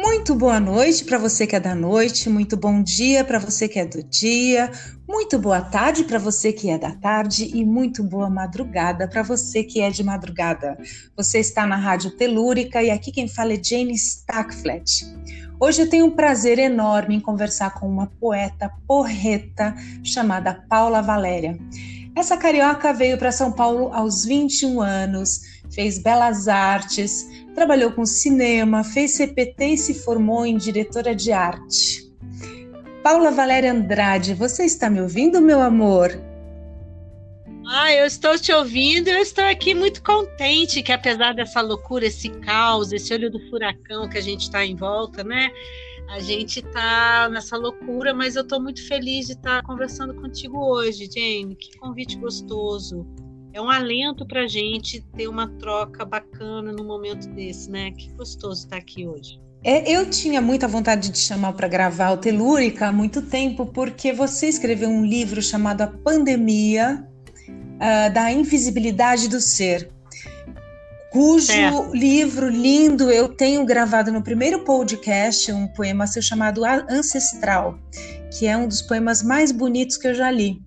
Muito boa noite para você que é da noite, muito bom dia para você que é do dia, muito boa tarde para você que é da tarde e muito boa madrugada para você que é de madrugada. Você está na Rádio Telúrica e aqui quem fala é Jane Stackflat. Hoje eu tenho um prazer enorme em conversar com uma poeta porreta chamada Paula Valéria. Essa carioca veio para São Paulo aos 21 anos, fez belas artes, trabalhou com cinema, fez CPT e se formou em diretora de arte. Paula Valéria Andrade, você está me ouvindo, meu amor? Ah, eu estou te ouvindo, eu estou aqui muito contente que apesar dessa loucura, esse caos, esse olho do furacão que a gente está em volta, né? A gente está nessa loucura, mas eu estou muito feliz de estar conversando contigo hoje, Jane. Que convite gostoso é um alento para a gente ter uma troca bacana no momento desse, né? Que gostoso estar aqui hoje. É, eu tinha muita vontade de chamar para gravar o Telúrica há muito tempo, porque você escreveu um livro chamado A Pandemia uh, da Invisibilidade do Ser, cujo livro lindo eu tenho gravado no primeiro podcast, um poema seu chamado Ancestral, que é um dos poemas mais bonitos que eu já li.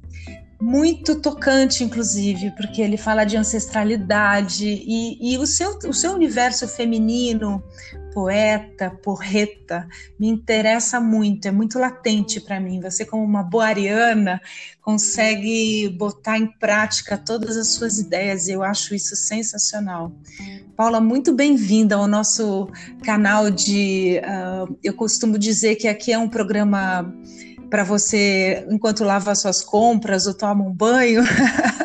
Muito tocante, inclusive, porque ele fala de ancestralidade e, e, o, seu, o seu universo feminino, poeta, porreta, me interessa muito, é muito latente para mim. Você, como uma boariana, consegue botar em prática todas as suas ideias e eu acho isso sensacional. Paula, muito bem-vinda ao nosso canal de. Uh, eu costumo dizer que aqui é um programa para você, enquanto lava suas compras ou toma um banho,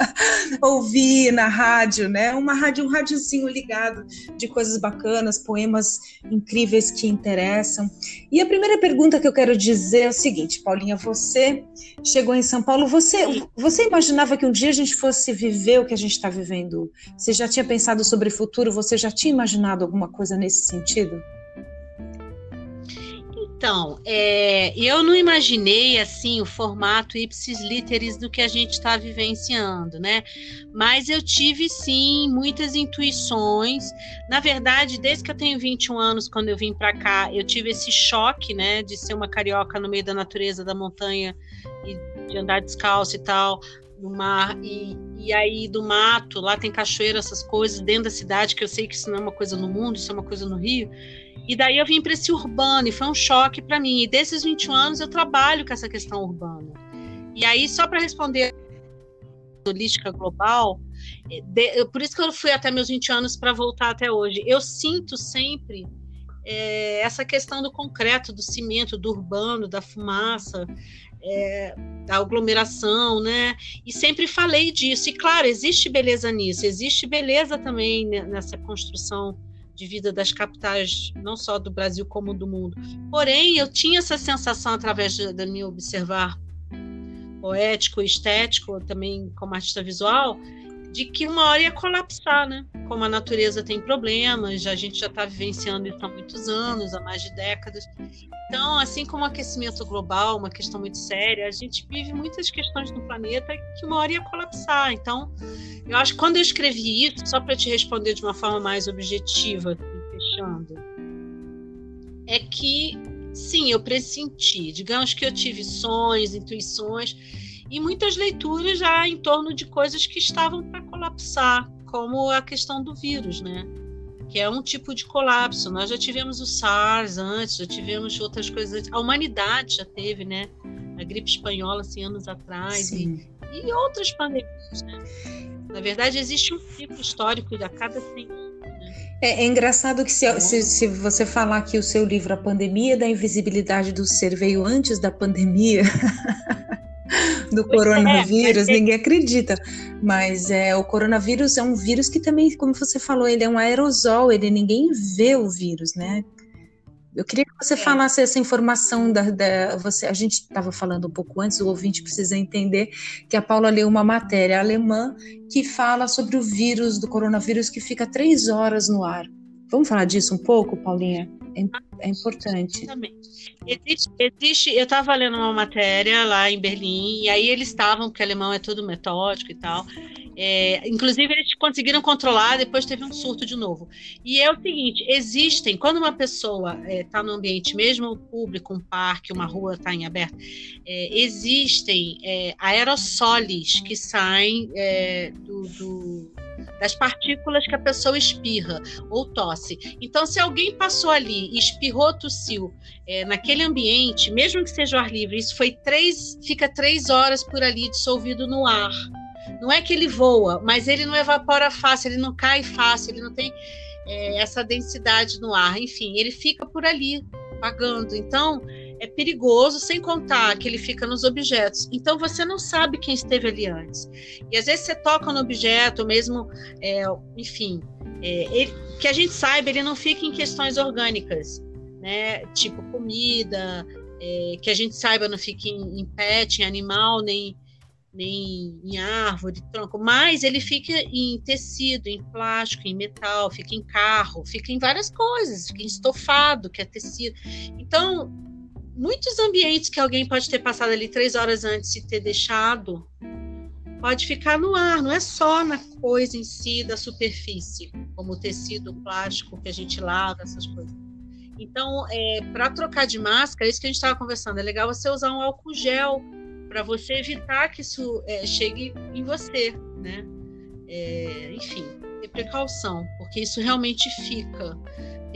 ouvir na rádio, né? Uma rádio, um rádiozinho ligado de coisas bacanas, poemas incríveis que interessam. E a primeira pergunta que eu quero dizer é o seguinte, Paulinha, você chegou em São Paulo, você, você imaginava que um dia a gente fosse viver o que a gente está vivendo? Você já tinha pensado sobre o futuro? Você já tinha imaginado alguma coisa nesse sentido? Então, é, eu não imaginei assim o formato ipsis literis do que a gente está vivenciando, né? Mas eu tive sim muitas intuições. Na verdade, desde que eu tenho 21 anos, quando eu vim para cá, eu tive esse choque, né, de ser uma carioca no meio da natureza, da montanha e de andar descalço e tal no mar e, e aí do mato, lá tem cachoeira, essas coisas dentro da cidade, que eu sei que isso não é uma coisa no mundo, isso é uma coisa no Rio. E daí eu vim para esse urbano e foi um choque para mim. E desses 21 anos eu trabalho com essa questão urbana. E aí, só para responder holística global, eh, de, por isso que eu fui até meus 20 anos para voltar até hoje. Eu sinto sempre é, essa questão do concreto, do cimento, do urbano, da fumaça, é, da aglomeração, né? E sempre falei disso. E claro, existe beleza nisso, existe beleza também nessa construção de vida das capitais, não só do Brasil como do mundo. Porém, eu tinha essa sensação através da minha observar poético, estético, também como artista visual, de que uma hora ia colapsar, né? Como a natureza tem problemas, a gente já está vivenciando isso há muitos anos, há mais de décadas. Então, assim como o aquecimento global, uma questão muito séria, a gente vive muitas questões no planeta que uma hora ia colapsar. Então, eu acho que quando eu escrevi isso, só para te responder de uma forma mais objetiva, fechando, é que sim, eu pressenti. Digamos que eu tive sonhos, intuições e muitas leituras já em torno de coisas que estavam para colapsar, como a questão do vírus, né? Que é um tipo de colapso. Nós já tivemos o SARS antes, já tivemos outras coisas. A humanidade já teve, né? A gripe espanhola, assim, anos atrás. E, e, outras pandemias, né? Na verdade, existe um ciclo histórico de a cada 100 anos. Né? É, é, engraçado que se, se, se, você falar que o seu livro A Pandemia da Invisibilidade do Ser veio antes da pandemia, do é, coronavírus, é, ninguém acredita. Mas é, o coronavírus é um vírus que também, como você falou, ele é um aerosol, ele ninguém vê o vírus, né? Eu queria que você é. falasse essa informação da, da você. A gente estava falando um pouco antes, o ouvinte precisa entender que a Paula leu uma matéria alemã que fala sobre o vírus do coronavírus que fica três horas no ar. Vamos falar disso um pouco, Paulinha? É, é importante. Exatamente. Existe, existe eu estava lendo uma matéria lá em Berlim, e aí eles estavam, porque alemão é tudo metódico e tal, É, inclusive, eles conseguiram controlar, depois teve um surto de novo. E é o seguinte: existem, quando uma pessoa está é, tá no ambiente, mesmo público, um parque, uma rua está em aberto, é, existem é, aerossoles que saem é, do, do, das partículas que a pessoa espirra ou tosse. Então, se alguém passou ali, espirrou, tossiu é, naquele ambiente, mesmo que seja o ar livre, isso foi três, fica três horas por ali dissolvido no ar. Não é que ele voa, mas ele não evapora fácil, ele não cai fácil, ele não tem é, essa densidade no ar. Enfim, ele fica por ali, pagando. Então, é perigoso, sem contar que ele fica nos objetos. Então, você não sabe quem esteve ali antes. E às vezes você toca no objeto, mesmo, é, enfim, é, ele, que a gente saiba, ele não fica em questões orgânicas, né? Tipo comida, é, que a gente saiba, não fica em, em pet, em animal, nem nem em árvore, tronco, mas ele fica em tecido, em plástico, em metal, fica em carro, fica em várias coisas, fica em estofado, que é tecido. Então, muitos ambientes que alguém pode ter passado ali três horas antes de ter deixado, pode ficar no ar, não é só na coisa em si da superfície, como o tecido, plástico que a gente lava, essas coisas. Então, é, para trocar de máscara, é isso que a gente estava conversando, é legal você usar um álcool gel para você evitar que isso é, chegue em você, né? É, enfim, ter precaução, porque isso realmente fica.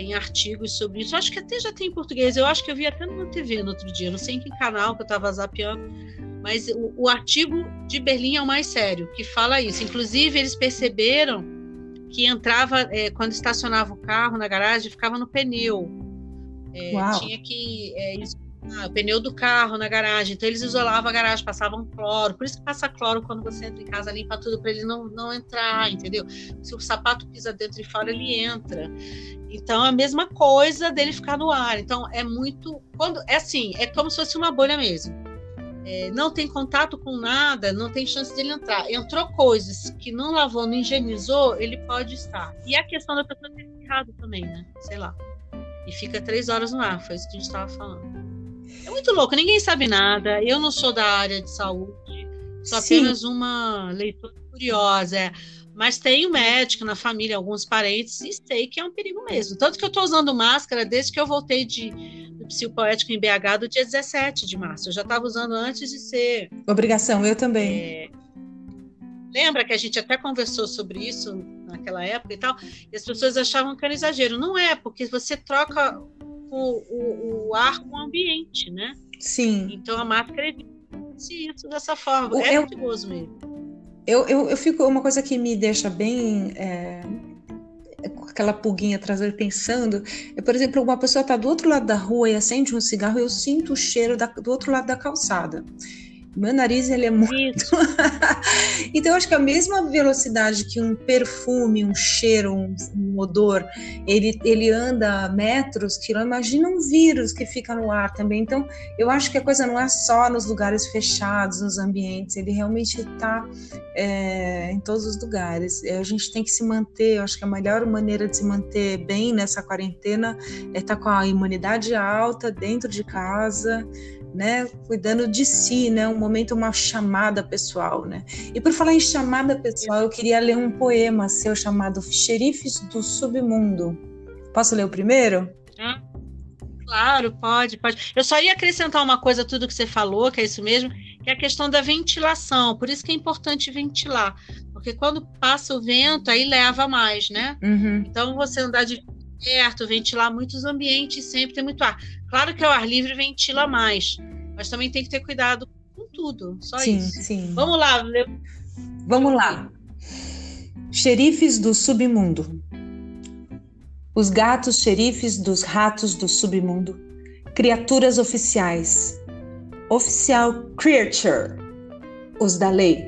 Tem artigos sobre isso. Acho que até já tem em português. Eu acho que eu vi até numa TV no outro dia. Não sei em que canal que eu estava zapeando. Mas o, o artigo de Berlim é o mais sério, que fala isso. Inclusive, eles perceberam que entrava, é, quando estacionava o carro na garagem, ficava no pneu. É, tinha que é, ah, o pneu do carro na garagem. Então eles isolavam a garagem, passavam cloro. Por isso que passa cloro quando você entra em casa, limpa tudo para ele não, não entrar, entendeu? Se o sapato pisa dentro e fora, ele entra. Então é a mesma coisa dele ficar no ar. Então é muito. quando É assim, é como se fosse uma bolha mesmo. É, não tem contato com nada, não tem chance dele entrar. Entrou coisas que não lavou, não higienizou, ele pode estar. E a questão da pessoa ter errado também, né? Sei lá. E fica três horas no ar, foi isso que a gente estava falando. É muito louco, ninguém sabe nada. Eu não sou da área de saúde, sou Sim. apenas uma leitora curiosa. É. Mas tenho médico na família, alguns parentes, e sei que é um perigo mesmo. Tanto que eu estou usando máscara desde que eu voltei de, do psicopoético em BH do dia 17 de março. Eu já estava usando antes de ser. Obrigação, eu também. É... Lembra que a gente até conversou sobre isso naquela época e tal? E as pessoas achavam que era exagero. Não é, porque você troca o, o, o ar com o ambiente, né? Sim. Então a máscara evita isso dessa forma. É eu, perigoso mesmo. Eu, eu, eu fico. Uma coisa que me deixa bem. É, com aquela pulguinha atrás dele pensando, é, por exemplo, uma pessoa está do outro lado da rua e acende um cigarro, eu sinto o cheiro da, do outro lado da calçada. Meu nariz ele é muito. então eu acho que a mesma velocidade que um perfume, um cheiro, um, um odor, ele, ele anda metros, quilômetros. Imagina um vírus que fica no ar também. Então eu acho que a coisa não é só nos lugares fechados, nos ambientes. Ele realmente está é, em todos os lugares. A gente tem que se manter. Eu acho que a melhor maneira de se manter bem nessa quarentena é estar tá com a imunidade alta dentro de casa né, cuidando de si, né, um momento, uma chamada pessoal, né. E por falar em chamada pessoal, eu queria ler um poema seu chamado Xerifes do Submundo. Posso ler o primeiro? Claro, pode, pode. Eu só ia acrescentar uma coisa a tudo que você falou, que é isso mesmo, que é a questão da ventilação. Por isso que é importante ventilar, porque quando passa o vento, aí leva mais, né? Uhum. Então você andar de perto, ventilar muitos ambientes, sempre tem muito ar. Claro que o ar livre ventila mais, mas também tem que ter cuidado com tudo. Só sim, isso. Sim. Vamos lá. Vamos lá. Xerifes do submundo. Os gatos xerifes dos ratos do submundo. Criaturas oficiais. Oficial creature. Os da lei.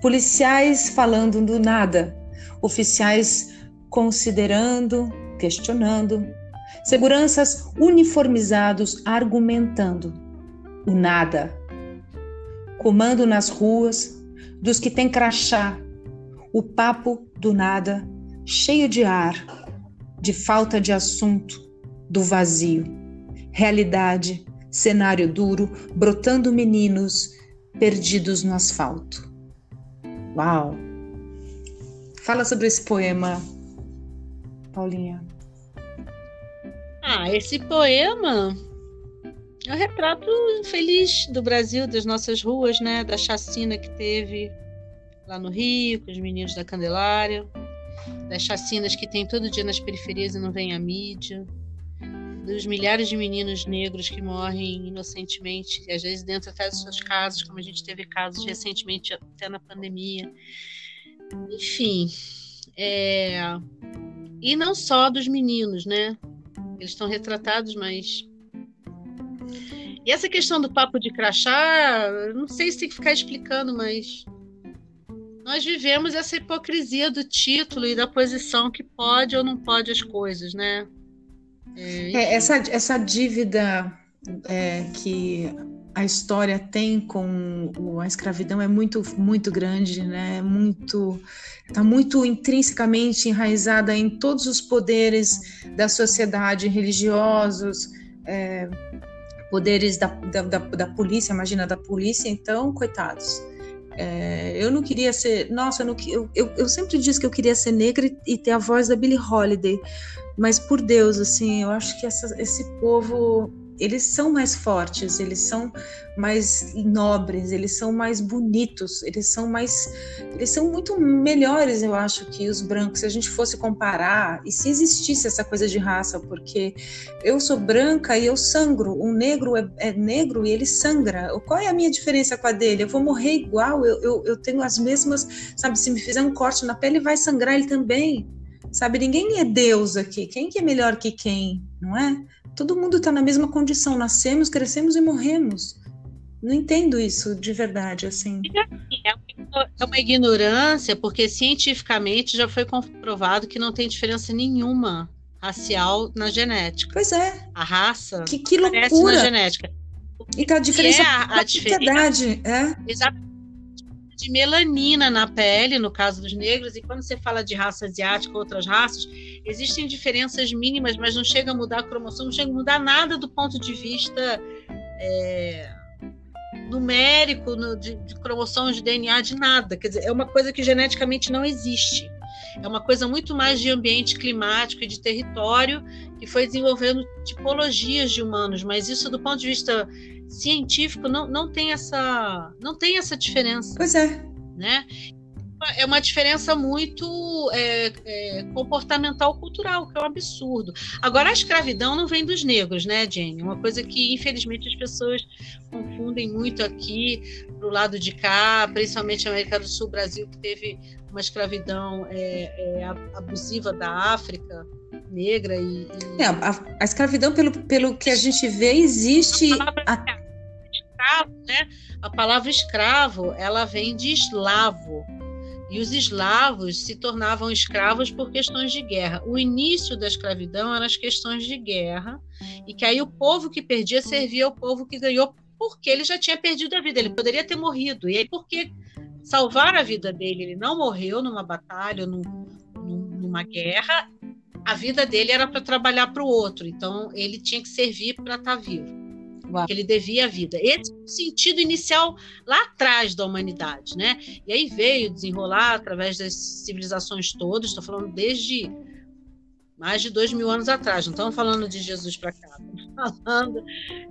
Policiais falando do nada. Oficiais considerando, questionando, Seguranças uniformizados argumentando. O nada. Comando nas ruas dos que têm crachá. O papo do nada, cheio de ar, de falta de assunto, do vazio. Realidade, cenário duro, brotando meninos perdidos no asfalto. Uau! Fala sobre esse poema, Paulinha. Ah, esse poema é um retrato feliz do Brasil, das nossas ruas, né? Da chacina que teve lá no Rio, com os meninos da Candelária, das chacinas que tem todo dia nas periferias e não vem à mídia, dos milhares de meninos negros que morrem inocentemente, às vezes dentro até das suas casas, como a gente teve casos recentemente até na pandemia. Enfim, é... e não só dos meninos, né? Eles estão retratados, mas e essa questão do papo de crachá, não sei se tem que ficar explicando, mas nós vivemos essa hipocrisia do título e da posição que pode ou não pode as coisas, né? É, é, essa, essa dívida é, que a história tem com a escravidão é muito muito grande, né? Muito está muito intrinsecamente enraizada em todos os poderes da sociedade, religiosos, é, poderes da, da, da, da, polícia, imagina da polícia, então coitados. É, eu não queria ser, nossa, eu, não, eu, eu, eu, sempre disse que eu queria ser negra e, e ter a voz da Billie Holiday, mas por Deus, assim, eu acho que essa, esse povo eles são mais fortes, eles são mais nobres, eles são mais bonitos, eles são mais, eles são muito melhores, eu acho, que os brancos. Se a gente fosse comparar e se existisse essa coisa de raça, porque eu sou branca e eu sangro, um negro é, é negro e ele sangra. Qual é a minha diferença com a dele? Eu vou morrer igual, eu, eu, eu tenho as mesmas, sabe? Se me fizer um corte na pele, vai sangrar ele também. Sabe, ninguém é Deus aqui. Quem que é melhor que quem, não é? Todo mundo está na mesma condição. Nascemos, crescemos e morremos. Não entendo isso de verdade, assim. É uma ignorância, porque cientificamente já foi comprovado que não tem diferença nenhuma racial na genética. Pois é. A raça que, que loucura. na genética. E que a diferença é a, a diferença, é? Exatamente de melanina na pele, no caso dos negros, e quando você fala de raça asiática ou outras raças, existem diferenças mínimas, mas não chega a mudar a cromossomo, não chega a mudar nada do ponto de vista é, numérico, no, de, de cromossomos de DNA, de nada. Quer dizer, é uma coisa que geneticamente não existe. É uma coisa muito mais de ambiente climático e de território que foi desenvolvendo tipologias de humanos, mas isso do ponto de vista científico não, não tem essa não tem essa diferença. Pois é. Né? É uma diferença muito é, é, comportamental cultural, que é um absurdo. Agora, a escravidão não vem dos negros, né, Jenny? Uma coisa que, infelizmente, as pessoas confundem muito aqui, pro lado de cá, principalmente a América do Sul, Brasil, que teve uma escravidão é, é abusiva da África negra e, e... É, a, a, escravidão pelo, pelo que a gente vê existe a palavra, a... Escravo, né? a palavra escravo ela vem de eslavo e os eslavos se tornavam escravos por questões de guerra. O início da escravidão eram as questões de guerra e que aí o povo que perdia servia ao povo que ganhou porque ele já tinha perdido a vida, ele poderia ter morrido. E aí, porque salvar a vida dele. Ele não morreu numa batalha, num, numa guerra. A vida dele era para trabalhar para o outro, então ele tinha que servir para estar tá vivo. Ele devia a vida. Esse é o sentido inicial lá atrás da humanidade, né? E aí veio desenrolar através das civilizações todas. Estou falando desde mais de dois mil anos atrás. Não estamos falando de Jesus para cá, falando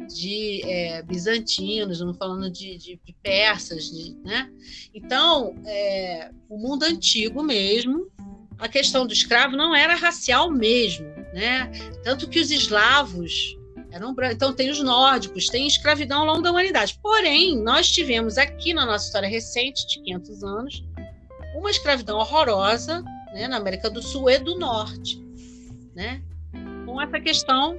de é, bizantinos, estamos falando de, de, de persas, de, né? Então, é, o mundo antigo mesmo, a questão do escravo não era racial mesmo, né? Tanto que os eslavos eram então tem os nórdicos, tem escravidão ao longo da humanidade. Porém, nós tivemos aqui na nossa história recente de 500 anos uma escravidão horrorosa, né, na América do Sul e do Norte né? Com essa questão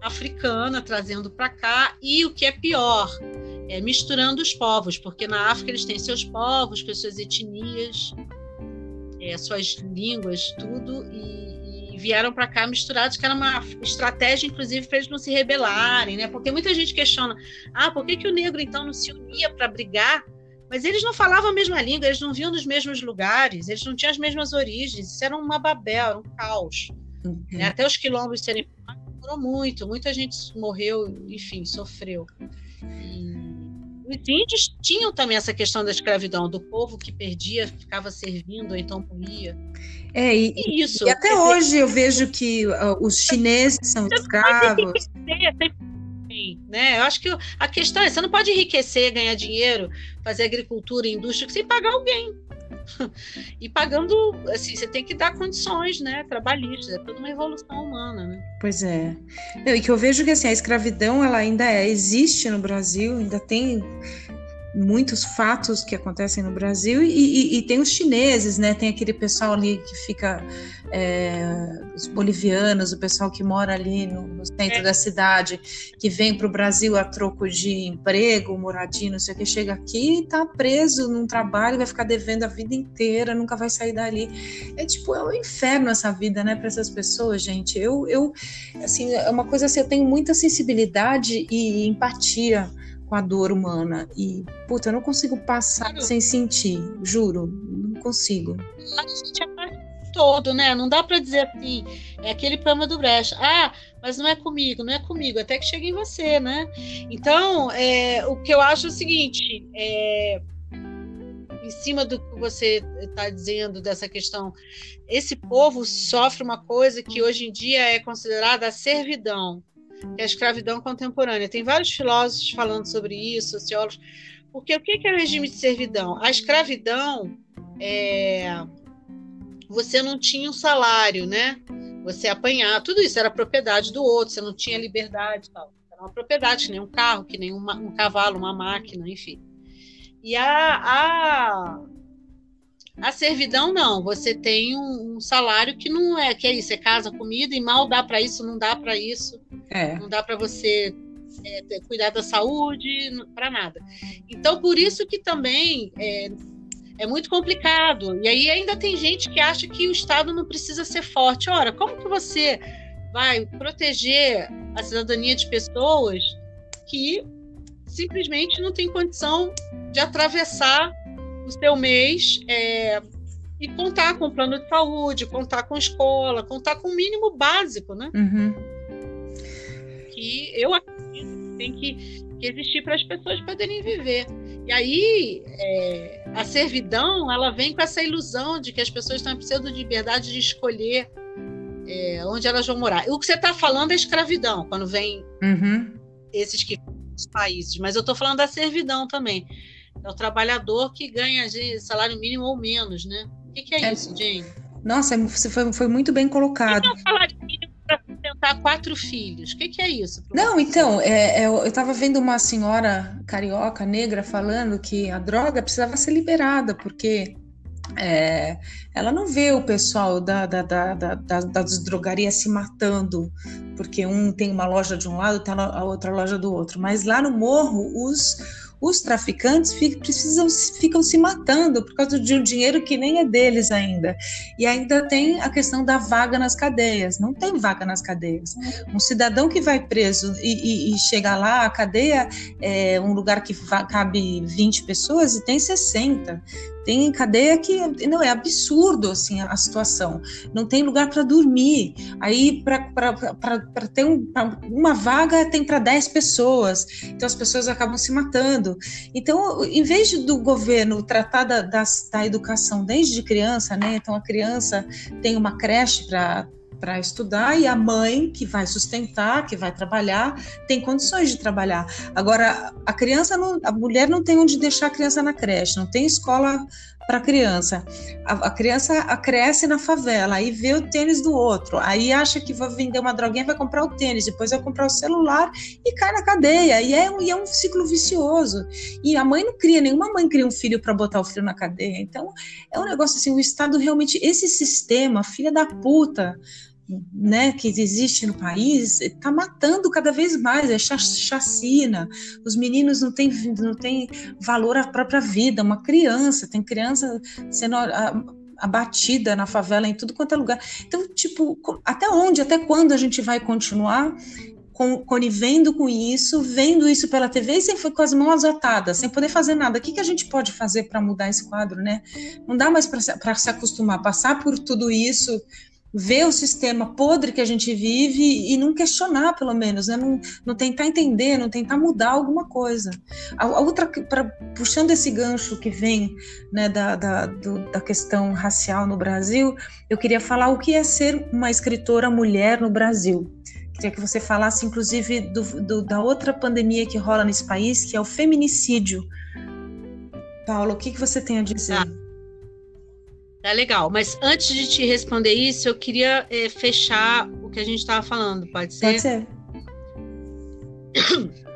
africana trazendo para cá e o que é pior, é misturando os povos, porque na África eles têm seus povos, com suas etnias, é, suas línguas, tudo e, e vieram para cá misturados, que era uma estratégia inclusive para eles não se rebelarem, né? Porque muita gente questiona, ah, por que, que o negro então não se unia para brigar? Mas eles não falavam a mesma língua, eles não vinham dos mesmos lugares, eles não tinham as mesmas origens, isso era uma babel, era um caos. Uhum. Né? Até os quilombos serem muito, muita gente morreu, enfim, sofreu. E os índios tinham também essa questão da escravidão, do povo que perdia, ficava servindo, ou então morria. É, e, e isso. E até hoje eu vejo que uh, os chineses são escravos. Né? Eu acho que a questão é: você não pode enriquecer, ganhar dinheiro, fazer agricultura, indústria, sem pagar alguém. e pagando, assim, você tem que dar condições, né, trabalhistas, é toda uma evolução humana, né? Pois é. e que eu vejo que assim, a escravidão ela ainda é, existe no Brasil, ainda tem muitos fatos que acontecem no Brasil e, e, e, tem os chineses, né? Tem aquele pessoal ali que fica é, os bolivianos, o pessoal que mora ali no, no centro é. da cidade, que vem para o Brasil a troco de emprego, moradia, não sei o que, chega aqui e está preso num trabalho, vai ficar devendo a vida inteira, nunca vai sair dali. É tipo, é um inferno essa vida, né, para essas pessoas, gente. Eu, eu, assim, é uma coisa assim, eu tenho muita sensibilidade e empatia com a dor humana. E, puta, eu não consigo passar juro. sem sentir, juro, não consigo. A gente é todo, né? Não dá para dizer assim, é aquele problema do brecha. Ah, mas não é comigo, não é comigo, até que chega em você, né? Então, é, o que eu acho é o seguinte, é, em cima do que você está dizendo dessa questão, esse povo sofre uma coisa que hoje em dia é considerada a servidão que é a escravidão contemporânea. Tem vários filósofos falando sobre isso, sociólogos. Porque o que é o regime de servidão? A escravidão é, você não tinha um salário, né? Você apanhar, tudo isso era propriedade do outro, você não tinha liberdade tal. Era uma propriedade, que nem um carro, que nem uma, um cavalo, uma máquina, enfim. E a, a, a servidão não, você tem um, um, salário que não é, que é isso, é casa, comida e mal dá para isso, não dá para isso, é. não dá para você é, cuidar da saúde, para nada. Então por isso que também é, é muito complicado. E aí ainda tem gente que acha que o Estado não precisa ser forte. Ora, como que você vai proteger a cidadania de pessoas que simplesmente não tem condição de atravessar o seu mês é, e contar com o plano de saúde, contar com escola, contar com o mínimo básico, né? Uhum. Que eu acredito que tem que, que existir para as pessoas poderem viver. E aí é, a servidão ela vem com essa ilusão de que as pessoas estão precisando de liberdade de escolher é, onde elas vão morar. O que você está falando é escravidão, quando vem uhum. esses que países, mas eu estou falando da servidão também. É o trabalhador que ganha salário mínimo ou menos, né? O que, que é, é, isso, Jane? Nossa, você foi, foi muito bem colocado. E salário mínimo para sustentar quatro filhos? O que, que é isso? Não, então, é, é, eu estava vendo uma senhora carioca, negra, falando que a droga precisava ser liberada, porque é, ela não vê o pessoal da, da, da, da, das drogarias se matando, porque um tem uma loja de um lado, tem a outra loja do outro. Mas lá no morro, os os traficantes ficam, precisam, ficam se matando por causa de um dinheiro que nem é deles ainda. E ainda tem a questão da vaga nas cadeias. Não tem vaga nas cadeias. Um cidadão que vai preso e, e, e chega lá, a cadeia é um lugar que cabe 20 pessoas e tem 60. Tem cadeia que não é absurdo assim a situação. Não tem lugar para dormir. Aí para ter um, uma vaga tem para 10 pessoas. Então as pessoas acabam se matando. Então, em vez do governo tratar da, da, da educação desde criança, né? Então a criança tem uma creche para para estudar e a mãe que vai sustentar, que vai trabalhar, tem condições de trabalhar. Agora, a criança não, a mulher não tem onde deixar a criança na creche, não tem escola para a criança. A criança cresce na favela, aí vê o tênis do outro, aí acha que vai vender uma droguinha, vai comprar o tênis, depois vai comprar o celular e cai na cadeia. E é, e é um ciclo vicioso. E a mãe não cria, nenhuma mãe cria um filho para botar o filho na cadeia. Então, é um negócio assim, o Estado realmente, esse sistema, filha da puta, né, que existe no país está matando cada vez mais, é chacina. Os meninos não têm, não têm valor à própria vida. Uma criança, tem criança sendo abatida na favela, em tudo quanto é lugar. Então, tipo, até onde, até quando a gente vai continuar conivendo com isso, vendo isso pela TV e sem com as mãos atadas, sem poder fazer nada. O que, que a gente pode fazer para mudar esse quadro, né? Não dá mais para se acostumar, passar por tudo isso ver o sistema podre que a gente vive e não questionar, pelo menos, né? não, não tentar entender, não tentar mudar alguma coisa. A, a outra, pra, puxando esse gancho que vem né, da, da, do, da questão racial no Brasil, eu queria falar o que é ser uma escritora mulher no Brasil. Queria que você falasse, inclusive, do, do, da outra pandemia que rola nesse país, que é o feminicídio. Paulo, o que, que você tem a dizer? Ah. Tá legal, mas antes de te responder isso, eu queria é, fechar o que a gente estava falando, pode ser? Pode ser.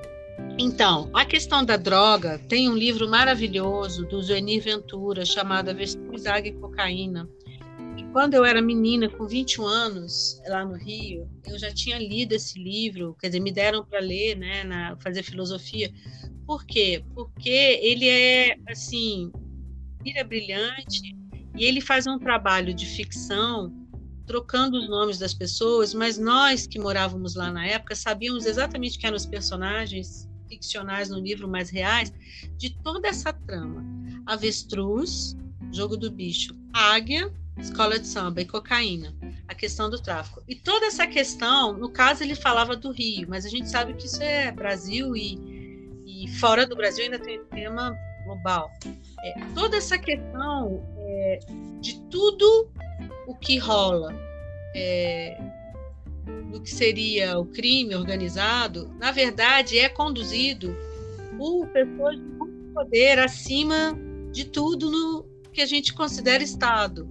Então, a questão da droga, tem um livro maravilhoso do Zuenir Ventura chamado Avestruz, Água e Cocaína. E quando eu era menina, com 21 anos, lá no Rio, eu já tinha lido esse livro, quer dizer, me deram para ler, né, na, fazer filosofia. Por quê? Porque ele é, assim, mira brilhante, e ele faz um trabalho de ficção, trocando os nomes das pessoas, mas nós que morávamos lá na época sabíamos exatamente quem eram os personagens ficcionais no livro mais reais de toda essa trama. Avestruz, Jogo do Bicho, Águia, Escola de Samba e Cocaína, a questão do tráfico. E toda essa questão, no caso ele falava do Rio, mas a gente sabe que isso é Brasil e, e fora do Brasil ainda tem tema global. É, toda essa questão de tudo o que rola é, do que seria o crime organizado, na verdade é conduzido por pessoas de muito poder acima de tudo no que a gente considera Estado.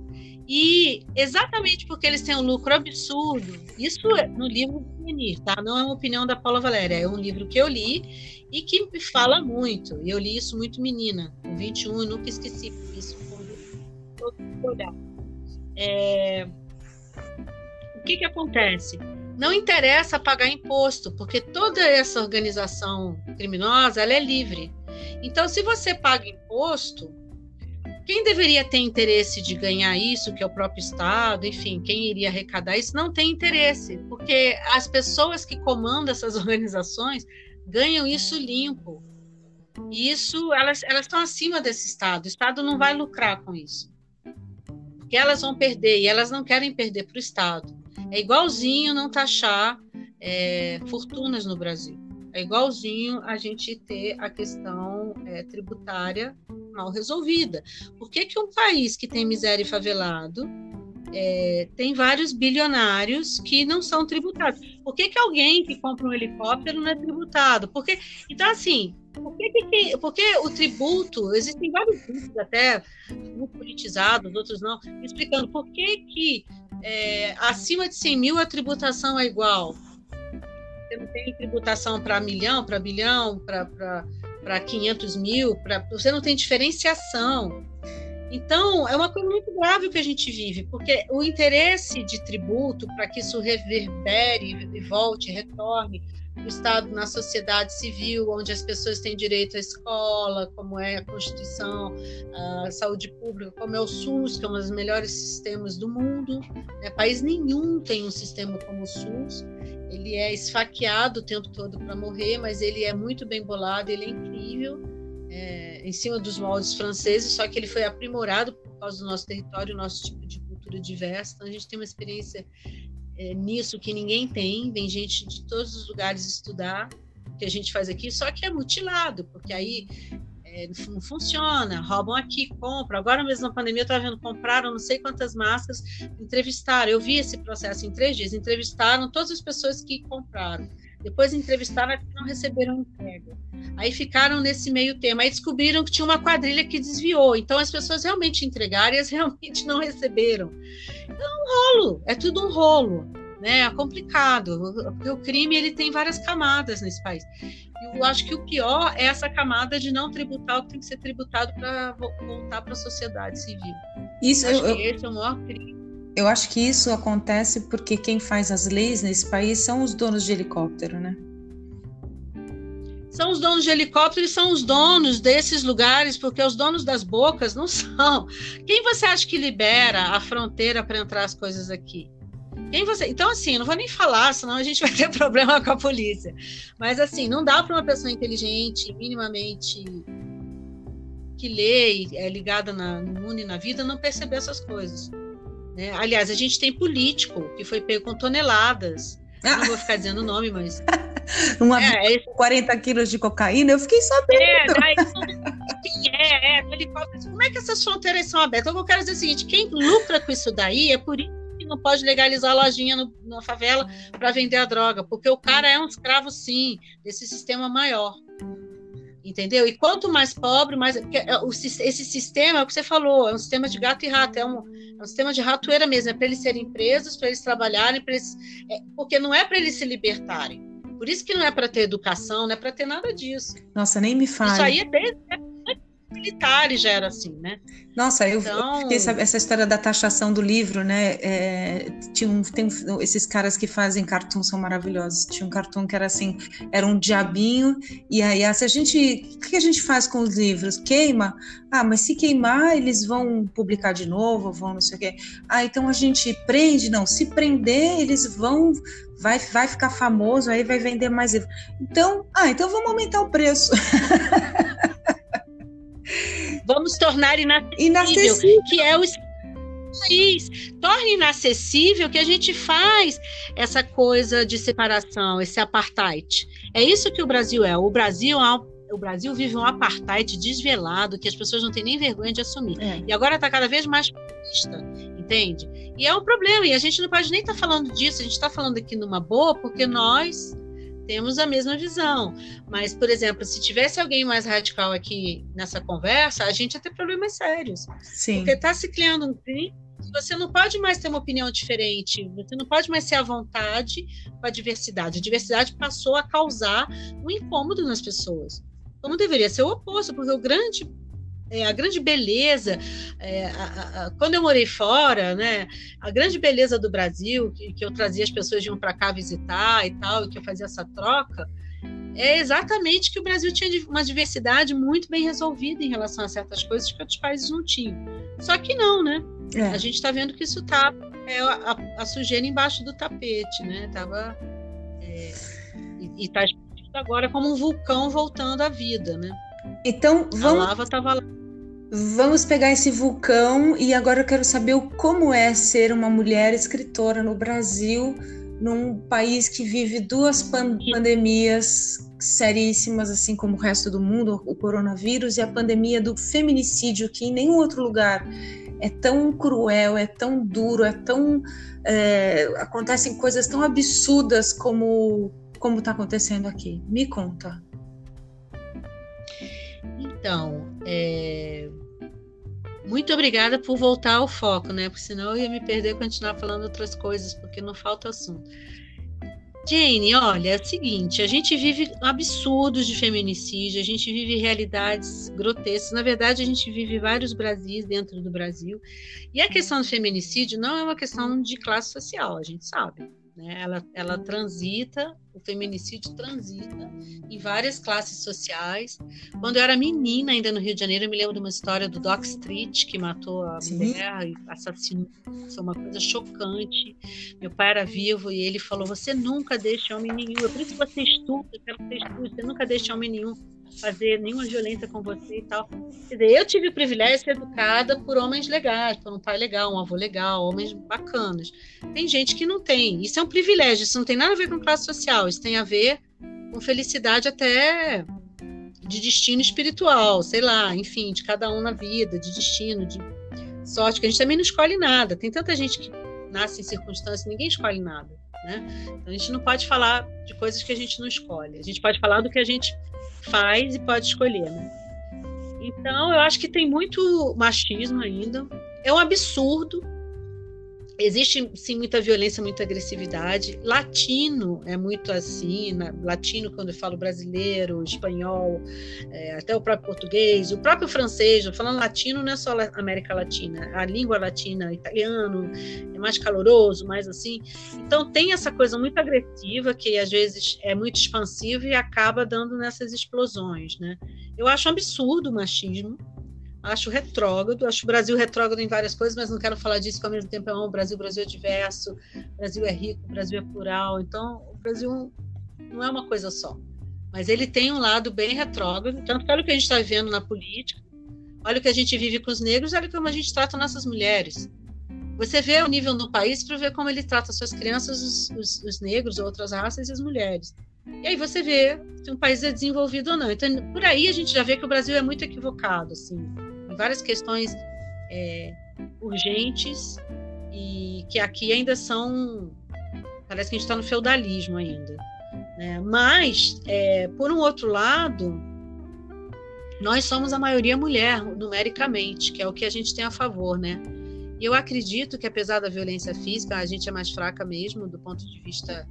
E exatamente porque eles têm um lucro absurdo, isso é no livro do Menir, tá? Não é uma opinião da Paula Valéria, é um livro que eu li e que me fala muito. E eu li isso muito menina, com 21, e nunca esqueci isso É... O que, que acontece? Não interessa pagar imposto, porque toda essa organização criminosa ela é livre. Então, se você paga imposto, quem deveria ter interesse de ganhar isso, que é o próprio Estado, enfim, quem iria arrecadar isso, não tem interesse, porque as pessoas que comandam essas organizações ganham isso limpo. E isso, elas, elas estão acima desse Estado. O Estado não vai lucrar com isso que elas vão perder e elas não querem perder para o Estado. É igualzinho não taxar é, fortunas no Brasil. É igualzinho a gente ter a questão é, tributária mal resolvida. Por que, que um país que tem miséria e favelado é, tem vários bilionários que não são tributados? Por que, que alguém que compra um helicóptero não é tributado? Porque, então, assim, por que, que, porque o tributo, existem vários tributos até muito politizados, outros não, explicando por que, que é, acima de 100 mil a tributação é igual. Você não tem tributação para milhão, para bilhão, para 500 mil, pra, você não tem diferenciação. Então, é uma coisa muito grave que a gente vive, porque o interesse de tributo para que isso reverbere e volte, retorne o Estado na sociedade civil, onde as pessoas têm direito à escola, como é a Constituição, a saúde pública, como é o SUS, que é um dos melhores sistemas do mundo. Né? País nenhum tem um sistema como o SUS. Ele é esfaqueado o tempo todo para morrer, mas ele é muito bem bolado, ele é incrível, é, em cima dos moldes franceses, só que ele foi aprimorado por causa do nosso território, nosso tipo de cultura diversa. Então, a gente tem uma experiência é, nisso que ninguém tem, vem gente de todos os lugares estudar que a gente faz aqui, só que é mutilado, porque aí é, não funciona, roubam aqui, compram. Agora mesmo na pandemia eu estava vendo, compraram não sei quantas máscaras, entrevistaram, eu vi esse processo em três dias, entrevistaram todas as pessoas que compraram. Depois entrevistaram que não receberam entrega. Aí ficaram nesse meio termo. Aí descobriram que tinha uma quadrilha que desviou. Então as pessoas realmente entregaram e as realmente não receberam. Então é um rolo, é tudo um rolo. Né, é complicado, porque o crime ele tem várias camadas nesse país. Eu acho que o pior é essa camada de não tributar o que tem que ser tributado para voltar para a sociedade civil. Isso, eu acho eu, que esse é o maior crime. Eu acho que isso acontece porque quem faz as leis nesse país são os donos de helicóptero, né? São os donos de helicóptero e são os donos desses lugares, porque os donos das bocas não são. Quem você acha que libera a fronteira para entrar as coisas aqui? Quem você? Então, assim, não vou nem falar, senão a gente vai ter problema com a polícia. Mas, assim, não dá para uma pessoa inteligente, minimamente que lê e é ligada na, no mundo e na vida, não perceber essas coisas. Né? Aliás, a gente tem político que foi pego com toneladas. Ah. Não vou ficar dizendo o nome, mas. Uma é, 40 quilos de cocaína, eu fiquei sabendo. É, daí, é, é, como é que essas fronteiras são abertas? Então, eu quero dizer o seguinte: quem lucra com isso daí é por isso que não pode legalizar a lojinha no, na favela para vender a droga, porque o cara é um escravo, sim, desse sistema maior entendeu? E quanto mais pobre, mais é, esse sistema é o que você falou, é um sistema de gato e rato, é um, é um sistema de ratoeira mesmo, é para eles serem presos, para eles trabalharem, para eles, é, porque não é para eles se libertarem. Por isso que não é para ter educação, não é para ter nada disso. Nossa, nem me fale. Isso aí é desde militares já era assim, né? Nossa, eu, então... eu essa, essa, história da taxação do livro, né? É, tinha um, tem esses caras que fazem cartoon são maravilhosos. Tinha um cartoon que era assim, era um diabinho e aí ah, se a gente, o que a gente faz com os livros? Queima? Ah, mas se queimar eles vão publicar de novo, vão não sei o quê. Ah, então a gente prende? Não, se prender eles vão vai, vai ficar famoso, aí vai vender mais livro. Então, ah, então vamos aumentar o preço. Vamos tornar inacessível, inacessível. que é o país. Torne inacessível que a gente faz essa coisa de separação, esse apartheid. É isso que o Brasil é. O Brasil é o Brasil vive um apartheid desvelado que as pessoas não têm nem vergonha de assumir. É. E agora está cada vez mais populista, entende? E é um problema. E a gente não pode nem estar tá falando disso. A gente está falando aqui numa boa porque nós temos a mesma visão. Mas, por exemplo, se tivesse alguém mais radical aqui nessa conversa, a gente ia ter problemas sérios. Sim. Porque está se criando um crime você não pode mais ter uma opinião diferente, você não pode mais ser à vontade com a diversidade. A diversidade passou a causar um incômodo nas pessoas. Como deveria ser o oposto, porque o grande é, a grande beleza, é, a, a, quando eu morei fora, né, a grande beleza do Brasil, que, que eu trazia as pessoas um para cá visitar e tal, e que eu fazia essa troca, é exatamente que o Brasil tinha uma diversidade muito bem resolvida em relação a certas coisas que outros países não tinham. Só que não, né? É. A gente está vendo que isso está é, a, a, sujeira embaixo do tapete, né? Tava é, e está agora como um vulcão voltando à vida, né? Então vamos. A lava estava lá. Vamos pegar esse vulcão e agora eu quero saber como é ser uma mulher escritora no Brasil, num país que vive duas pan pandemias seríssimas, assim como o resto do mundo, o coronavírus e a pandemia do feminicídio, que em nenhum outro lugar é tão cruel, é tão duro, é tão é, acontecem coisas tão absurdas como como está acontecendo aqui. Me conta. Então, é, muito obrigada por voltar ao foco, né? Porque senão eu ia me perder e continuar falando outras coisas, porque não falta assunto. Jane, olha, é o seguinte, a gente vive absurdos de feminicídio, a gente vive realidades grotescas. Na verdade, a gente vive vários Brasis dentro do Brasil. E a questão do feminicídio não é uma questão de classe social, a gente sabe. Né? Ela, ela transita, o feminicídio transita em várias classes sociais. Quando eu era menina, ainda no Rio de Janeiro, eu me lembro de uma história do Doc Street, que matou a Sim. mulher e assassinou. Isso é uma coisa chocante. Meu pai era vivo e ele falou: Você nunca deixa homem nenhum. É por isso que você estuda, eu quero que você estude, você nunca deixa homem nenhum fazer nenhuma violência com você e tal. Quer dizer, eu tive o privilégio de ser educada por homens legais, por um pai legal, um avô legal, homens bacanas. Tem gente que não tem. Isso é um privilégio, isso não tem nada a ver com classe social, isso tem a ver com felicidade até de destino espiritual, sei lá, enfim, de cada um na vida, de destino, de sorte, que a gente também não escolhe nada. Tem tanta gente que nasce em circunstâncias, ninguém escolhe nada. Né? Então a gente não pode falar de coisas que a gente não escolhe. A gente pode falar do que a gente faz e pode escolher, né? Então, eu acho que tem muito machismo ainda. É um absurdo existe sim muita violência, muita agressividade. Latino é muito assim, na, latino quando eu falo brasileiro, espanhol, é, até o próprio português, o próprio francês. Falando latino não é só América Latina, a língua latina, italiano é mais caloroso, mais assim. Então tem essa coisa muito agressiva que às vezes é muito expansiva e acaba dando nessas explosões, né? Eu acho um absurdo o machismo acho retrógrado, acho o Brasil retrógrado em várias coisas, mas não quero falar disso, porque ao mesmo tempo é um Brasil, o Brasil é diverso, Brasil é rico, Brasil é plural, então o Brasil não é uma coisa só. Mas ele tem um lado bem retrógrado, tanto pelo que a gente está vivendo na política, olha o que a gente vive com os negros, olha como a gente trata nossas mulheres. Você vê o nível do país para ver como ele trata suas crianças, os, os, os, negros, outras raças e as mulheres. E aí você vê se um país é desenvolvido ou não. Então, por aí a gente já vê que o Brasil é muito equivocado, assim, várias questões é, urgentes e que aqui ainda são. Parece que a gente está no feudalismo ainda. Né? Mas, é, por um outro lado, nós somos a maioria mulher, numericamente, que é o que a gente tem a favor, né? E eu acredito que, apesar da violência física, a gente é mais fraca mesmo, do ponto de vista.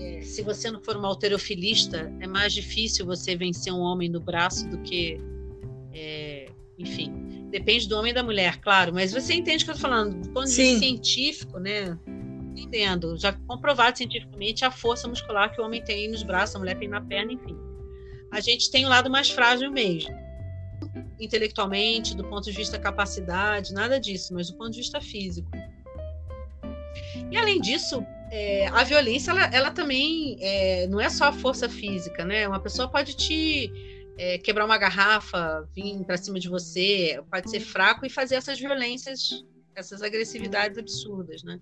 É, se você não for uma alterofilista, é mais difícil você vencer um homem no braço do que. É, enfim, depende do homem e da mulher, claro, mas você entende o que eu estou falando, do ponto de vista científico, né? Entendendo, já comprovado cientificamente a força muscular que o homem tem nos braços, a mulher tem na perna, enfim. A gente tem o um lado mais frágil mesmo intelectualmente, do ponto de vista capacidade, nada disso, mas do ponto de vista físico. E além disso, é, a violência, ela, ela também é, não é só a força física, né? Uma pessoa pode te é, quebrar uma garrafa, vir para cima de você, pode ser fraco e fazer essas violências, essas agressividades absurdas, né?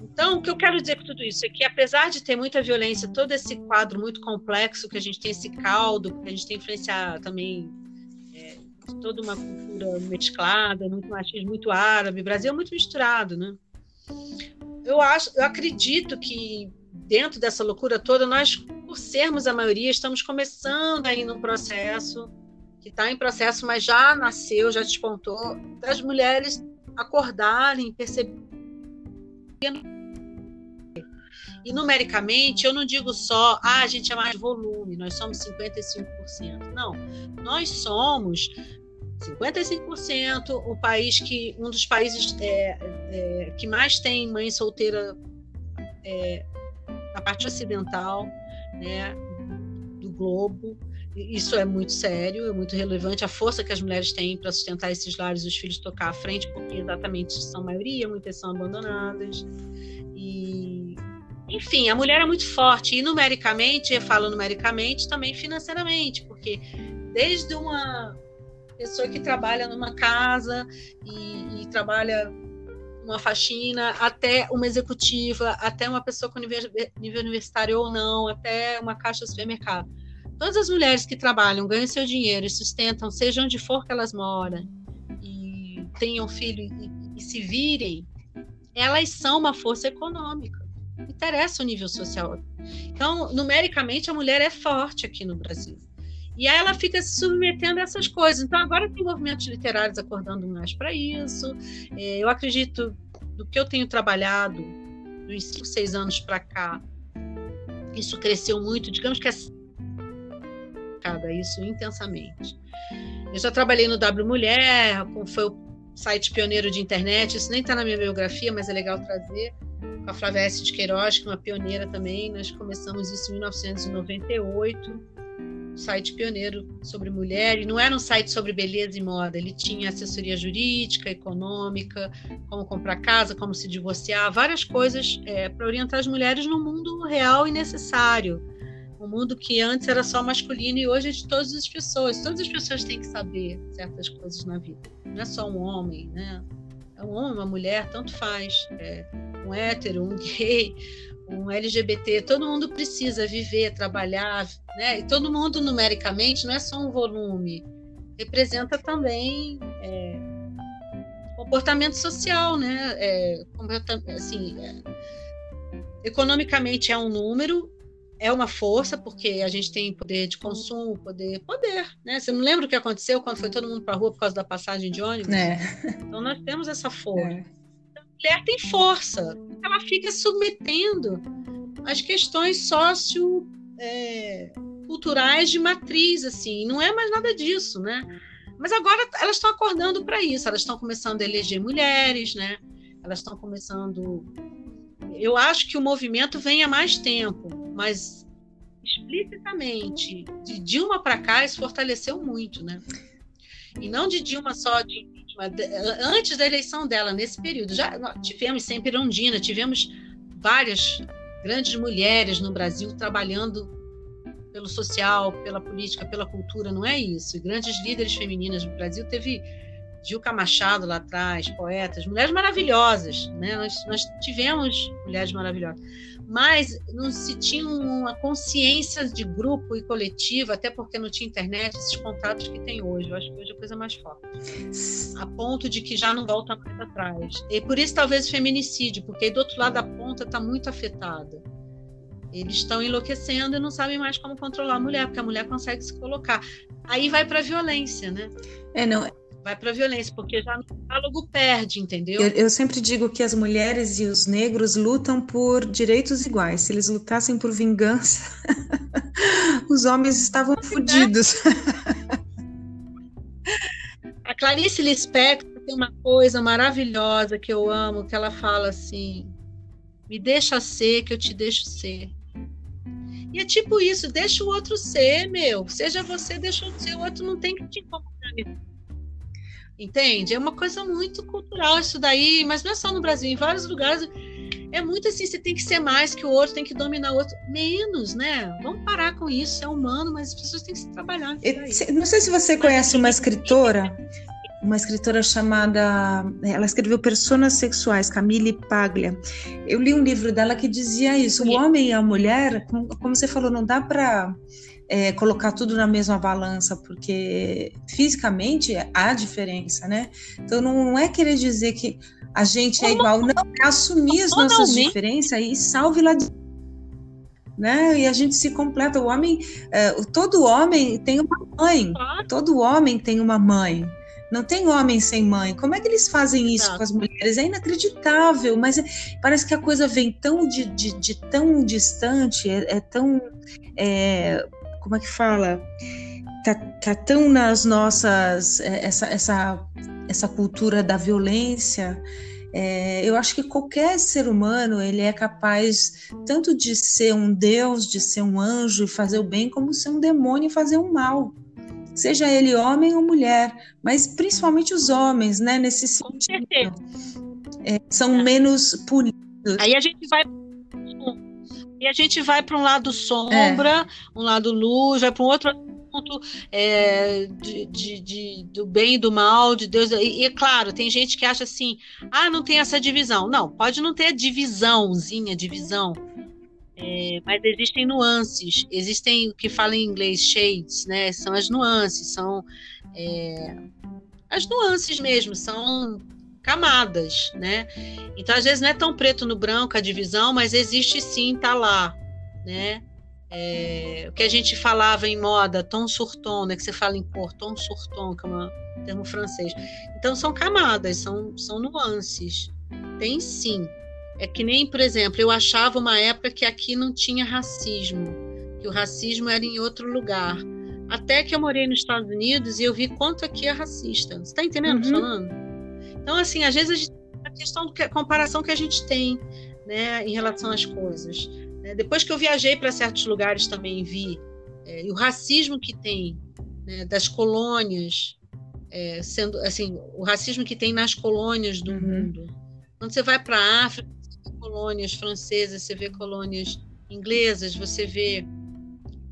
Então, o que eu quero dizer com tudo isso é que, apesar de ter muita violência, todo esse quadro muito complexo, que a gente tem esse caldo, que a gente tem influência também é, toda uma cultura mesclada, muito machismo, muito árabe, Brasil é muito misturado, né? Eu acho, eu acredito que dentro dessa loucura toda, nós, por sermos a maioria, estamos começando aí num processo que está em processo, mas já nasceu, já despontou, das mulheres acordarem, perceberem. E numericamente, eu não digo só, ah, a gente é mais volume, nós somos 55%. Não, nós somos 55% o país que um dos países é, é, que mais tem mãe solteira é, na parte ocidental né, do globo. Isso é muito sério, é muito relevante. A força que as mulheres têm para sustentar esses lares e os filhos tocar à frente, porque exatamente são maioria, muitas são abandonadas. E, enfim, a mulher é muito forte, e numericamente, eu falo numericamente, também financeiramente, porque desde uma pessoa que trabalha numa casa e, e trabalha uma faxina, até uma executiva, até uma pessoa com nível, nível universitário ou não, até uma caixa de supermercado. Todas as mulheres que trabalham, ganham seu dinheiro e sustentam, seja onde for que elas moram, e tenham filho e, e se virem, elas são uma força econômica. Interessa o nível social. Então, numericamente, a mulher é forte aqui no Brasil. E aí ela fica se submetendo a essas coisas. Então, agora tem movimentos literários acordando mais para isso. É, eu acredito, do que eu tenho trabalhado, dos cinco, seis anos para cá, isso cresceu muito. Digamos que é isso intensamente. Eu já trabalhei no W Mulher, foi o site pioneiro de internet. Isso nem está na minha biografia, mas é legal trazer. Com a Flávia S. de Queiroz, que é uma pioneira também. Nós começamos isso em 1998 site pioneiro sobre mulher, e não era um site sobre beleza e moda, ele tinha assessoria jurídica, econômica, como comprar casa, como se divorciar, várias coisas é, para orientar as mulheres no mundo real e necessário. Um mundo que antes era só masculino e hoje é de todas as pessoas. Todas as pessoas têm que saber certas coisas na vida. Não é só um homem, né? É um homem, uma mulher, tanto faz. É um hétero, um gay, um LGBT, todo mundo precisa viver, trabalhar, né? E todo mundo numericamente não é só um volume, representa também é, comportamento social, né? É, assim, é, economicamente é um número, é uma força porque a gente tem poder de consumo, poder, poder, né? Você não lembra o que aconteceu quando foi todo mundo para a rua por causa da passagem de ônibus? É. Então nós temos essa força. Mulher tem força, ela fica submetendo as questões sócio é, culturais de matriz, assim, não é mais nada disso, né? Mas agora elas estão acordando para isso, elas estão começando a eleger mulheres, né? Elas estão começando. Eu acho que o movimento vem há mais tempo, mas explicitamente de Dilma para cá isso fortaleceu muito, né? E não de Dilma só de antes da eleição dela, nesse período, já tivemos sempre Irondina, tivemos várias grandes mulheres no Brasil trabalhando pelo social, pela política, pela cultura, não é isso. E grandes líderes femininas no Brasil teve Gilca Machado lá atrás, poetas, mulheres maravilhosas, né? Nós, nós tivemos mulheres maravilhosas, mas não se tinha uma consciência de grupo e coletivo, até porque não tinha internet, esses contatos que tem hoje. Eu acho que hoje é a coisa mais forte. A ponto de que já não volta mais atrás. E por isso talvez o feminicídio, porque do outro lado da ponta está muito afetada. Eles estão enlouquecendo e não sabem mais como controlar a mulher, porque a mulher consegue se colocar. Aí vai para a violência, né? É, não vai para a violência, porque já no diálogo perde, entendeu? Eu, eu, sempre digo que as mulheres e os negros lutam por direitos iguais. Se eles lutassem por vingança, os homens estavam fodidos. a Clarice Lispector tem uma coisa maravilhosa que eu amo, que ela fala assim: me deixa ser, que eu te deixo ser. E é tipo isso, deixa o outro ser, meu. Seja você, deixa o ser. O outro não tem que te incomodar. Entende? É uma coisa muito cultural isso daí, mas não é só no Brasil, em vários lugares é muito assim, você tem que ser mais que o outro, tem que dominar o outro. Menos, né? Vamos parar com isso, é humano, mas as pessoas têm que se trabalhar. Não sei se você conhece uma escritora, uma escritora chamada, ela escreveu Personas Sexuais, Camille Paglia. Eu li um livro dela que dizia isso, o homem e a mulher, como você falou, não dá para é, colocar tudo na mesma balança, porque fisicamente há diferença, né? Então não, não é querer dizer que a gente é igual, não, é assumir as nossas diferenças e salve lá de né? E a gente se completa. O homem, é, todo homem tem uma mãe. Todo homem tem uma mãe. Não tem homem sem mãe. Como é que eles fazem isso Não. com as mulheres? É inacreditável, mas é, parece que a coisa vem tão de, de, de tão distante, é, é tão é, como é que fala? Tá, tá tão nas nossas é, essa essa essa cultura da violência. É, eu acho que qualquer ser humano ele é capaz tanto de ser um deus, de ser um anjo e fazer o bem, como ser um demônio e fazer o mal. Seja ele homem ou mulher, mas principalmente os homens, né? Nesse sentido, é, são menos punidos. Aí a gente vai e a gente vai para um lado sombra, é. um lado luz, vai para um outro assunto é, de, de, de, do bem e do mal, de Deus. E, e, é claro, tem gente que acha assim: ah, não tem essa divisão. Não, pode não ter divisãozinha, divisão. É, mas existem nuances, existem o que fala em inglês shades, né? São as nuances, são é, as nuances mesmo, são camadas, né? Então, às vezes, não é tão preto no branco a divisão, mas existe sim, tá lá, né? É, o que a gente falava em moda, tom surtom, né? Que você fala em cor, tom surtom, que é um termo francês. Então, são camadas, são, são nuances. Tem sim. É que nem, por exemplo, eu achava uma época que aqui não tinha racismo, que o racismo era em outro lugar. Até que eu morei nos Estados Unidos e eu vi quanto aqui é racista. Você está entendendo o que eu tô uhum. falando? Então, assim, às vezes a, gente, a questão da comparação que a gente tem né, em relação às coisas. Né? Depois que eu viajei para certos lugares também vi é, e o racismo que tem né, das colônias, é, sendo assim, o racismo que tem nas colônias do uhum. mundo. Quando você vai para a África, você vê colônias francesas, você vê colônias inglesas, você vê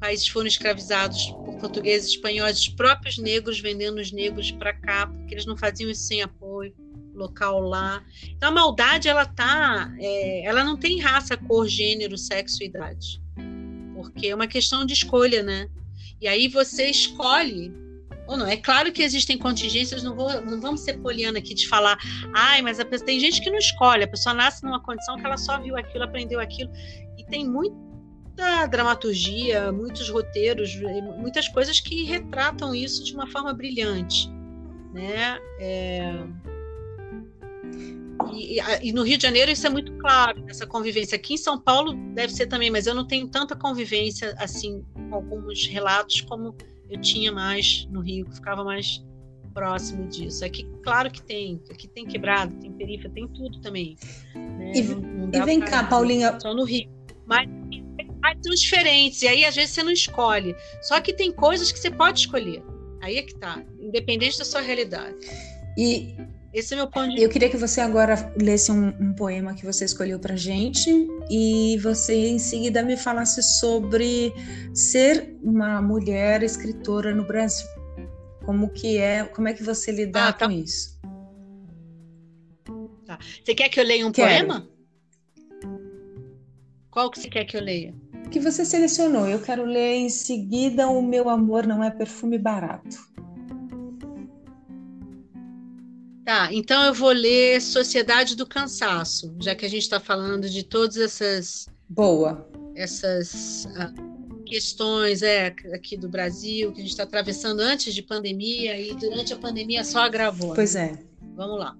países foram escravizados por portugueses, espanhóis, os próprios negros vendendo os negros para cá, porque eles não faziam isso sem apoio local lá. Então a maldade ela tá, é, ela não tem raça, cor, gênero, sexo, idade, porque é uma questão de escolha, né? E aí você escolhe ou não. É claro que existem contingências, não, vou, não vamos ser poliana aqui de falar, ai, mas pessoa, tem gente que não escolhe, a pessoa nasce numa condição que ela só viu aquilo, aprendeu aquilo, e tem muita dramaturgia, muitos roteiros, muitas coisas que retratam isso de uma forma brilhante, né? É... E, e, no Rio de Janeiro isso é muito claro, essa convivência. Aqui em São Paulo deve ser também, mas eu não tenho tanta convivência assim com alguns relatos como eu tinha mais no Rio, que ficava mais próximo disso. Aqui, claro que tem, aqui tem quebrado, tem periferia, tem tudo também. Né? E, não, não e vem cá, Paulinha. Só no Rio. Mas, são diferentes, e aí às vezes você não escolhe. Só que tem coisas que você pode escolher. Aí é que tá, independente da sua realidade. E esse é meu ponto de Eu queria que você agora lesse um, um poema que você escolheu para gente e você em seguida me falasse sobre ser uma mulher escritora no Brasil. Como que é, como é que você lidar ah, tá. com isso? Tá. Você quer que eu leia um Quero. poema? Qual que você quer que eu leia? Que você selecionou. Eu quero ler em seguida O Meu Amor Não É Perfume Barato. Tá, então eu vou ler Sociedade do Cansaço, já que a gente está falando de todas essas. Boa. Essas uh, questões é, aqui do Brasil, que a gente está atravessando antes de pandemia e durante a pandemia só agravou. Pois né? é. Vamos lá.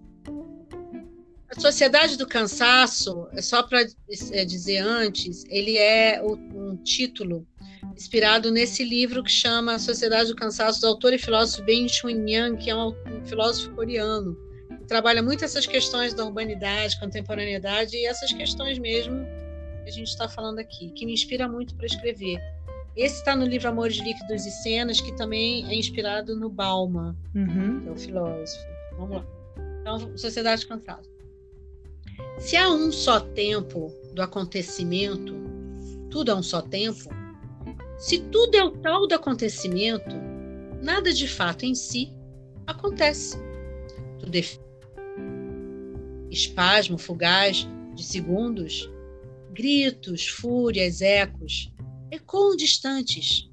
A Sociedade do Cansaço, é só para é, dizer antes, ele é um título inspirado nesse livro que chama Sociedade do Cansaço, do autor e filósofo Ben Chun-Yang, que é um, um filósofo coreano. Que trabalha muito essas questões da urbanidade, contemporaneidade e essas questões mesmo que a gente está falando aqui, que me inspira muito para escrever. Esse está no livro Amores Líquidos e Cenas, que também é inspirado no Bauman, uhum. que é o filósofo. Vamos lá. Então, Sociedade do Cansaço. Se há um só tempo do acontecimento, tudo é um só tempo, se tudo é o tal do acontecimento, nada de fato em si acontece. Tudo é espasmo fugaz de segundos, gritos, fúrias, ecos, ecoam distantes,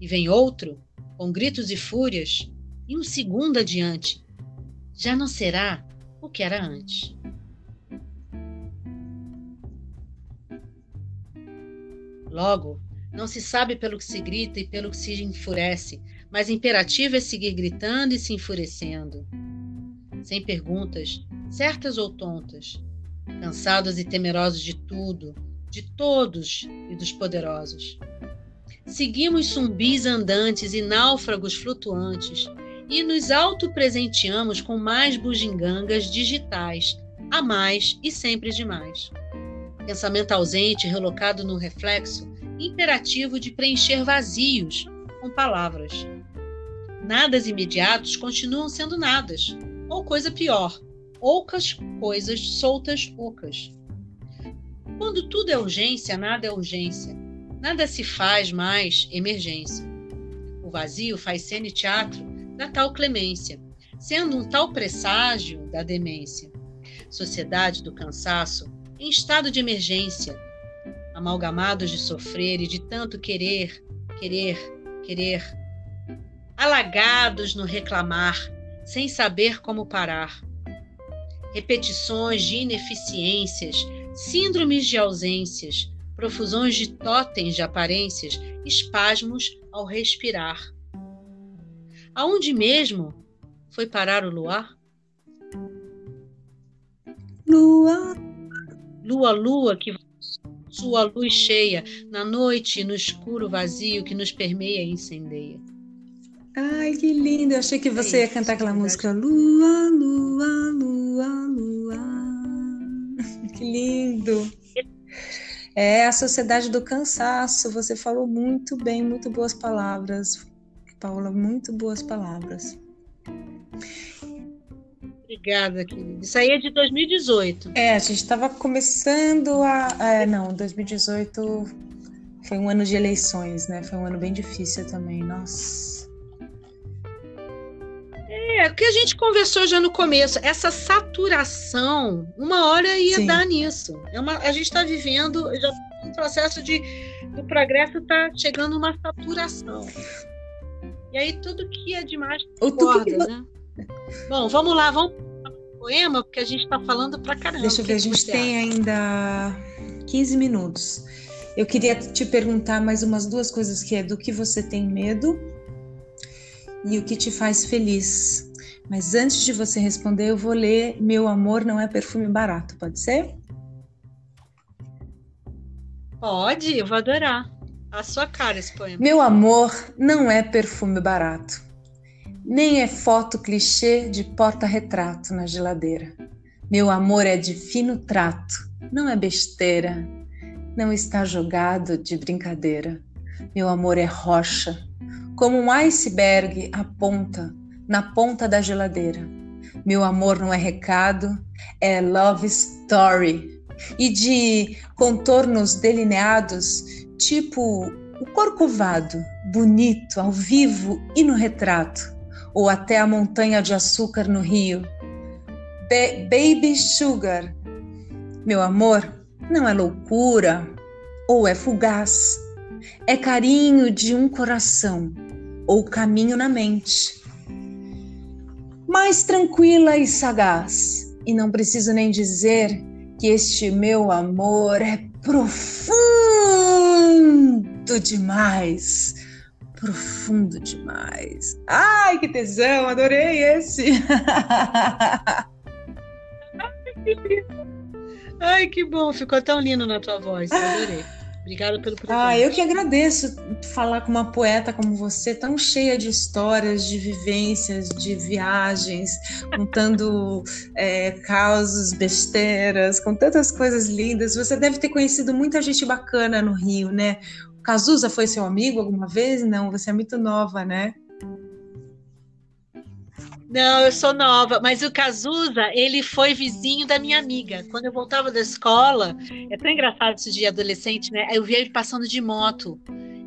e vem outro, com gritos e fúrias, e um segundo adiante. Já não será o que era antes. Logo, não se sabe pelo que se grita e pelo que se enfurece, mas imperativo é seguir gritando e se enfurecendo. Sem perguntas, certas ou tontas, cansados e temerosos de tudo, de todos e dos poderosos. Seguimos zumbis andantes e náufragos flutuantes e nos autopresenteamos com mais bugigangas digitais, a mais e sempre demais pensamento ausente relocado no reflexo imperativo de preencher vazios com palavras. Nadas imediatos continuam sendo nadas, ou coisa pior, ocas coisas soltas ocas. Quando tudo é urgência, nada é urgência. Nada se faz mais emergência. O vazio faz cena e teatro da tal clemência, sendo um tal presságio da demência. Sociedade do cansaço em estado de emergência, amalgamados de sofrer e de tanto querer, querer, querer, alagados no reclamar, sem saber como parar. Repetições de ineficiências, síndromes de ausências, profusões de totens de aparências, espasmos ao respirar. Aonde mesmo foi parar o luar? Luar lua, lua, que sua luz cheia, na noite, no escuro vazio que nos permeia e incendeia. Ai, que lindo! Eu achei que você é ia cantar aquela música Lua, lua, lua, lua. Que lindo! É a sociedade do cansaço. Você falou muito bem, muito boas palavras. Paula, muito boas palavras. Obrigada, querida. Isso aí é de 2018. É, a gente estava começando a. É, não, 2018 foi um ano de eleições, né? Foi um ano bem difícil também. Nossa. É, o que a gente conversou já no começo, essa saturação, uma hora ia Sim. dar nisso. É uma, a gente está vivendo já um processo de o progresso está chegando uma saturação. E aí tudo que é demais concorda, que... né? Bom, vamos lá, vamos poema, porque a gente está falando pra caramba. Deixa eu ver, a gente tem ainda 15 minutos. Eu queria te perguntar mais umas duas coisas que é do que você tem medo e o que te faz feliz. Mas antes de você responder, eu vou ler Meu amor não é perfume barato, pode ser? Pode, eu vou adorar. A sua cara esse poema. Meu amor não é perfume barato nem é foto clichê de porta-retrato na geladeira. Meu amor é de fino trato, não é besteira, não está jogado de brincadeira. Meu amor é rocha, como um iceberg à ponta, na ponta da geladeira. Meu amor não é recado, é love story. E de contornos delineados, tipo o corcovado, bonito, ao vivo e no retrato ou até a montanha de açúcar no rio. Ba baby Sugar, meu amor, não é loucura ou é fugaz, é carinho de um coração ou caminho na mente. Mais tranquila e sagaz, e não preciso nem dizer que este meu amor é profundo demais. Profundo demais. Ai, que tesão, adorei esse. Ai, que bom, ficou tão lindo na tua voz, adorei. Obrigada pelo presente. Ah, eu que agradeço falar com uma poeta como você, tão cheia de histórias, de vivências, de viagens, contando é, causos, besteiras, com tantas coisas lindas. Você deve ter conhecido muita gente bacana no Rio, né? O Cazuza foi seu amigo alguma vez? Não, você é muito nova, né? Não, eu sou nova, mas o Cazuza, ele foi vizinho da minha amiga. Quando eu voltava da escola, é tão engraçado isso de adolescente, né? Eu via ele passando de moto.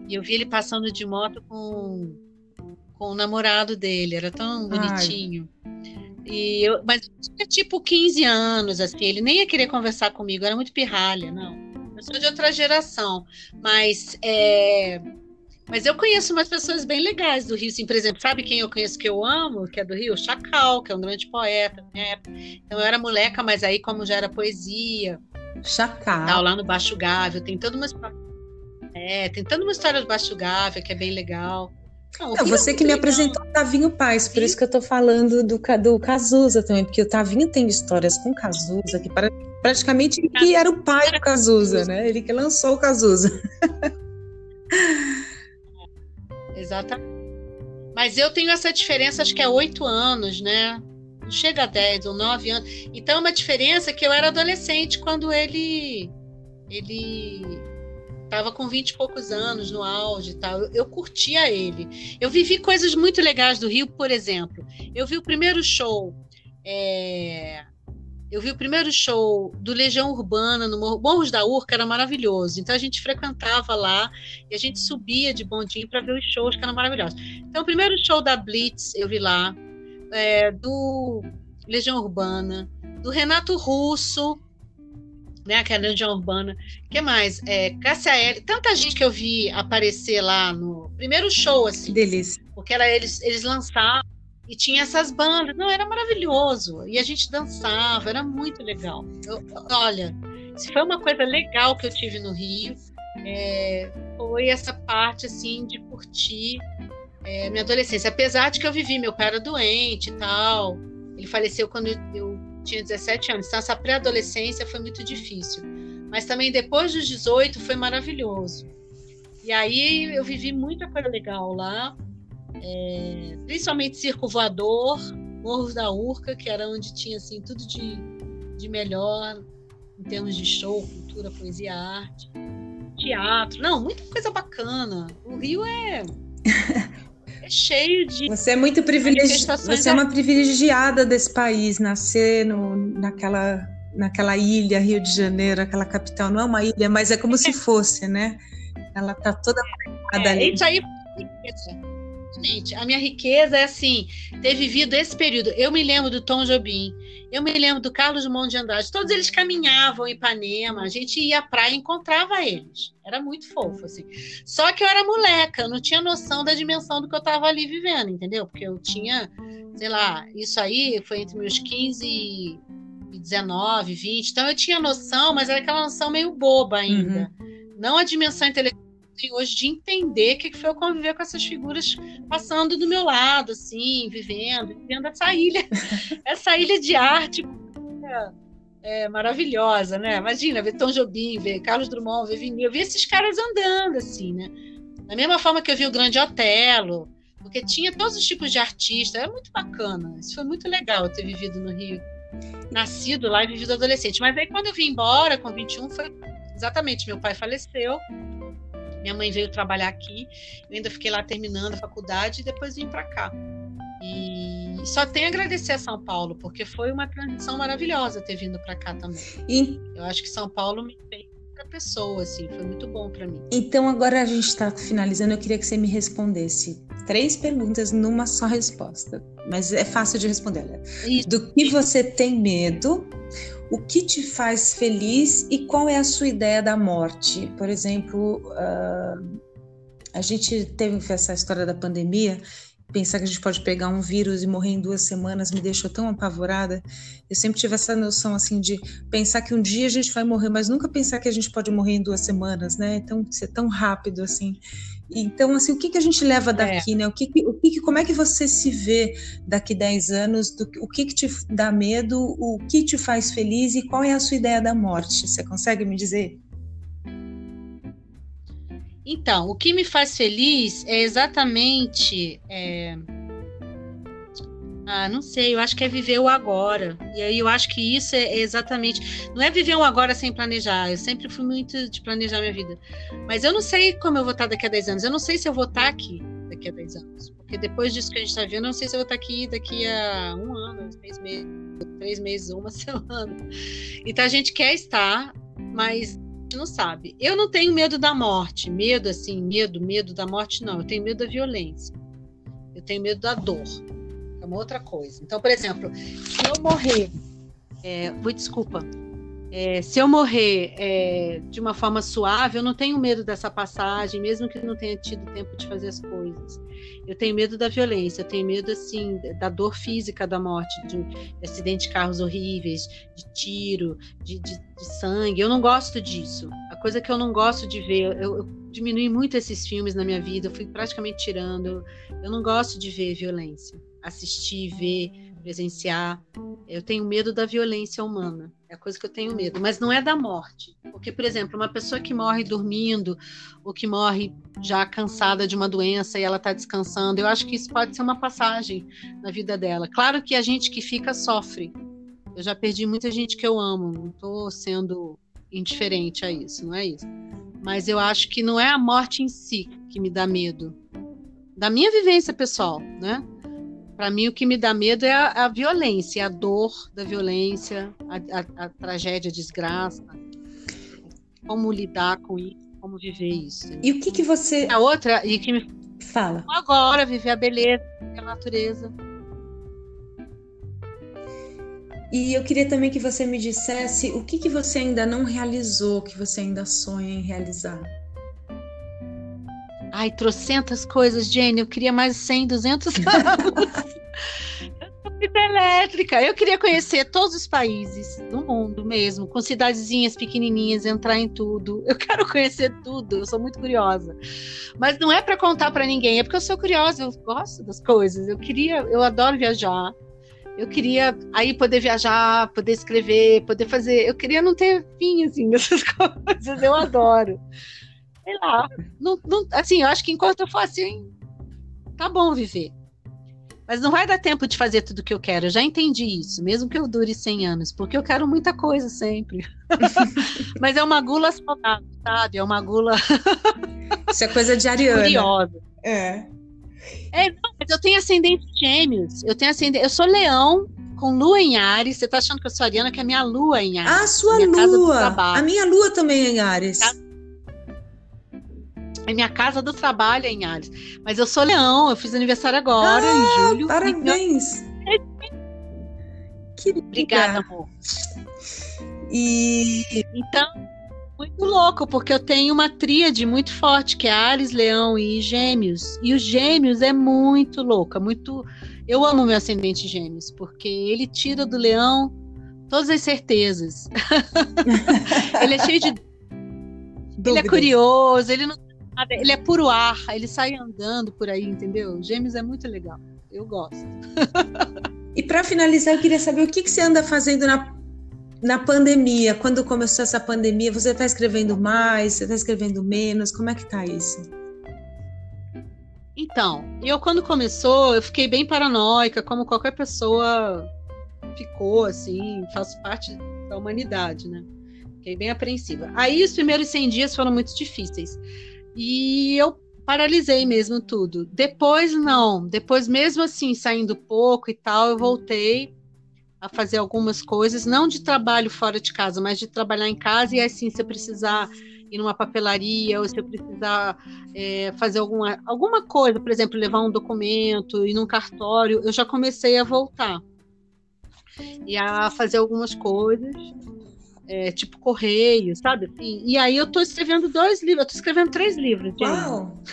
E eu vi ele passando de moto com, com o namorado dele, era tão bonitinho. E eu, mas eu tinha tipo 15 anos, assim, ele nem ia querer conversar comigo, era muito pirralha, não. Eu sou de outra geração, mas é, mas eu conheço umas pessoas bem legais do Rio, assim, por exemplo, sabe quem eu conheço que eu amo, que é do Rio? O Chacal, que é um grande poeta. Né? Então eu era moleca, mas aí como já era poesia. Chacal. Tal, lá no Baixo Gávea, tem toda uma é, tem toda uma história do Baixo Gávea que é bem legal. Não, Não você é que me legal. apresentou o Tavinho Paz, por Sim. isso que eu tô falando do, do Cazuza também, porque o Tavinho tem histórias com Cazuza, que praticamente ele que era o pai do Cazuza, né? Ele que lançou o Cazuza. Exatamente. Mas eu tenho essa diferença, acho que é oito anos, né? Não chega a dez ou nove anos. Então é uma diferença que eu era adolescente quando ele ele estava com vinte e poucos anos no auge e tal. Eu, eu, curtia ele. Eu vivi coisas muito legais do Rio, por exemplo. Eu vi o primeiro show é, eu vi o primeiro show do Legião Urbana no Morros da Urca, era maravilhoso. Então a gente frequentava lá e a gente subia de bondinho para ver os shows que eram maravilhosos. Então o primeiro show da Blitz eu vi lá, é, do Legião Urbana, do Renato Russo, né, que é a Legião Urbana. que mais? É, Cássia L. Tanta gente que eu vi aparecer lá no primeiro show, assim. Delícia. Porque era, eles, eles lançavam e tinha essas bandas. Não, era maravilhoso. E a gente dançava, era muito legal. Eu, olha, se foi uma coisa legal que eu tive no Rio, é, foi essa parte assim de curtir é, minha adolescência. Apesar de que eu vivi, meu pai era doente e tal. Ele faleceu quando eu tinha 17 anos. Então, essa pré-adolescência foi muito difícil. Mas também depois dos 18 foi maravilhoso. E aí eu vivi muita coisa legal lá é, principalmente Circo Voador, Morros da Urca, que era onde tinha assim, tudo de, de melhor em termos de show, cultura, poesia, arte, teatro. Não, muita coisa bacana. O Rio é, é cheio de. Você é muito privilegiada. Você é uma privilegiada desse país, nascer no, naquela, naquela ilha, Rio de Janeiro, aquela capital. Não é uma ilha, mas é como se fosse, né? Ela tá toda é, ali. Isso aí Gente, a minha riqueza é assim, ter vivido esse período. Eu me lembro do Tom Jobim, eu me lembro do Carlos Drummond de Andrade, todos eles caminhavam em Ipanema, a gente ia à praia e encontrava eles. Era muito fofo, assim. Só que eu era moleca, eu não tinha noção da dimensão do que eu estava ali vivendo, entendeu? Porque eu tinha, sei lá, isso aí foi entre meus 15 e 19, 20, então eu tinha noção, mas era aquela noção meio boba ainda. Uhum. Não a dimensão intelectual hoje de entender o que foi eu conviver com essas figuras passando do meu lado, assim, vivendo, vivendo essa ilha, essa ilha de arte é, é, maravilhosa, né? Imagina, ver Tom Jobim, ver Carlos Drummond, ver eu vi esses caras andando, assim, né? Da mesma forma que eu vi o Grande Otelo, porque tinha todos os tipos de artistas, era muito bacana. Isso foi muito legal ter vivido no Rio. Nascido lá e vivido adolescente. Mas aí quando eu vim embora, com 21, foi exatamente, meu pai faleceu, minha mãe veio trabalhar aqui, eu ainda fiquei lá terminando a faculdade e depois vim para cá. E só tenho a agradecer a São Paulo, porque foi uma transição maravilhosa ter vindo para cá também. E... Eu acho que São Paulo me pessoa, assim, foi muito bom para mim. Então agora a gente está finalizando, eu queria que você me respondesse três perguntas numa só resposta, mas é fácil de responder. Olha. Do que você tem medo? O que te faz feliz e qual é a sua ideia da morte? Por exemplo, uh, a gente teve essa história da pandemia pensar que a gente pode pegar um vírus e morrer em duas semanas me deixou tão apavorada. Eu sempre tive essa noção assim de pensar que um dia a gente vai morrer, mas nunca pensar que a gente pode morrer em duas semanas, né? Então ser tão rápido assim. Então assim, o que que a gente leva daqui, é. né? O que, o que como é que você se vê daqui 10 anos? Do, o que que te dá medo? O que te faz feliz e qual é a sua ideia da morte? Você consegue me dizer? Então, o que me faz feliz é exatamente. É... Ah, não sei, eu acho que é viver o agora. E aí eu acho que isso é exatamente. Não é viver o agora sem planejar. Eu sempre fui muito de planejar minha vida. Mas eu não sei como eu vou estar daqui a 10 anos. Eu não sei se eu vou estar aqui daqui a 10 anos. Porque depois disso que a gente está vendo, eu não sei se eu vou estar aqui daqui a um ano, três meses, três meses, uma semana. Então a gente quer estar, mas não sabe. Eu não tenho medo da morte, medo assim, medo, medo da morte, não. Eu tenho medo da violência. Eu tenho medo da dor. É uma outra coisa. Então, por exemplo, se eu morrer, é, desculpa, é, se eu morrer é, de uma forma suave, eu não tenho medo dessa passagem, mesmo que não tenha tido tempo de fazer as coisas. Eu tenho medo da violência, eu tenho medo assim da dor física da morte, de, de acidente de carros horríveis, de tiro, de, de, de, sangue. Eu não gosto disso. A coisa que eu não gosto de ver, eu, eu diminui muito esses filmes na minha vida, eu fui praticamente tirando. Eu não gosto de ver violência, assistir, ver presenciar. Eu tenho medo da violência humana, é a coisa que eu tenho medo, mas não é da morte. Porque, por exemplo, uma pessoa que morre dormindo, ou que morre já cansada de uma doença e ela está descansando, eu acho que isso pode ser uma passagem na vida dela. Claro que a gente que fica sofre. Eu já perdi muita gente que eu amo, não estou sendo indiferente a isso, não é isso. Mas eu acho que não é a morte em si que me dá medo. Da minha vivência pessoal, né? Para mim, o que me dá medo é a, a violência, a dor da violência, a, a, a, tragédia, a desgraça. Como lidar com isso, como viver isso. E o que, que você. A outra, e que me. Fala. Agora, viver a beleza, a natureza. E eu queria também que você me dissesse o que, que você ainda não realizou, que você ainda sonha em realizar. Ai, trocentas coisas, Jenny. Eu queria mais 100, 200 anos. Elétrica. Eu queria conhecer todos os países do mundo mesmo, com cidadezinhas pequenininhas, entrar em tudo. Eu quero conhecer tudo. Eu sou muito curiosa. Mas não é para contar para ninguém, é porque eu sou curiosa, eu gosto das coisas. Eu queria, eu adoro viajar. Eu queria aí poder viajar, poder escrever, poder fazer. Eu queria não ter fim assim dessas coisas. Eu adoro sei lá. Não, não, assim, eu acho que enquanto eu for assim, tá bom viver. Mas não vai dar tempo de fazer tudo o que eu quero. Eu já entendi isso, mesmo que eu dure 100 anos, porque eu quero muita coisa sempre. Mas é uma gula saudável, sabe? É uma gula. Isso é coisa de Ariana. Curiosa. É. É, não, mas eu tenho ascendente gêmeos. Eu tenho ascendente. Eu sou leão com lua em Ares. Você tá achando que eu sou Ariana, que é a minha lua em Ares. Ah, sua lua. A minha lua também é em Ares. Tá? É minha casa do trabalho é em Ares. Mas eu sou leão, eu fiz aniversário agora, ah, em julho. Parabéns! Que Obrigada, amor. E. Então, muito louco, porque eu tenho uma tríade muito forte, que é Ares, Leão e Gêmeos. E os Gêmeos é muito louca, muito. Eu amo meu ascendente Gêmeos, porque ele tira do Leão todas as certezas. ele é cheio de. Dúvidas. Ele é curioso, ele não ele é puro ar, ele sai andando por aí, entendeu? Gêmeos é muito legal. Eu gosto. e para finalizar, eu queria saber o que, que você anda fazendo na, na pandemia. Quando começou essa pandemia, você está escrevendo mais? Você está escrevendo menos? Como é que tá isso? Então, eu quando começou, eu fiquei bem paranoica, como qualquer pessoa ficou, assim, faço parte da humanidade, né? Fiquei bem apreensiva. Aí os primeiros 100 dias foram muito difíceis. E eu paralisei mesmo tudo. Depois não, depois mesmo assim saindo pouco e tal, eu voltei a fazer algumas coisas, não de trabalho fora de casa, mas de trabalhar em casa e assim, se eu precisar ir numa papelaria ou se eu precisar é, fazer alguma, alguma coisa, por exemplo, levar um documento, ir num cartório, eu já comecei a voltar. E a fazer algumas coisas, é, tipo correio, sabe? E, e, aí eu estou escrevendo dois livros, eu estou escrevendo três livros. Gente. Uau!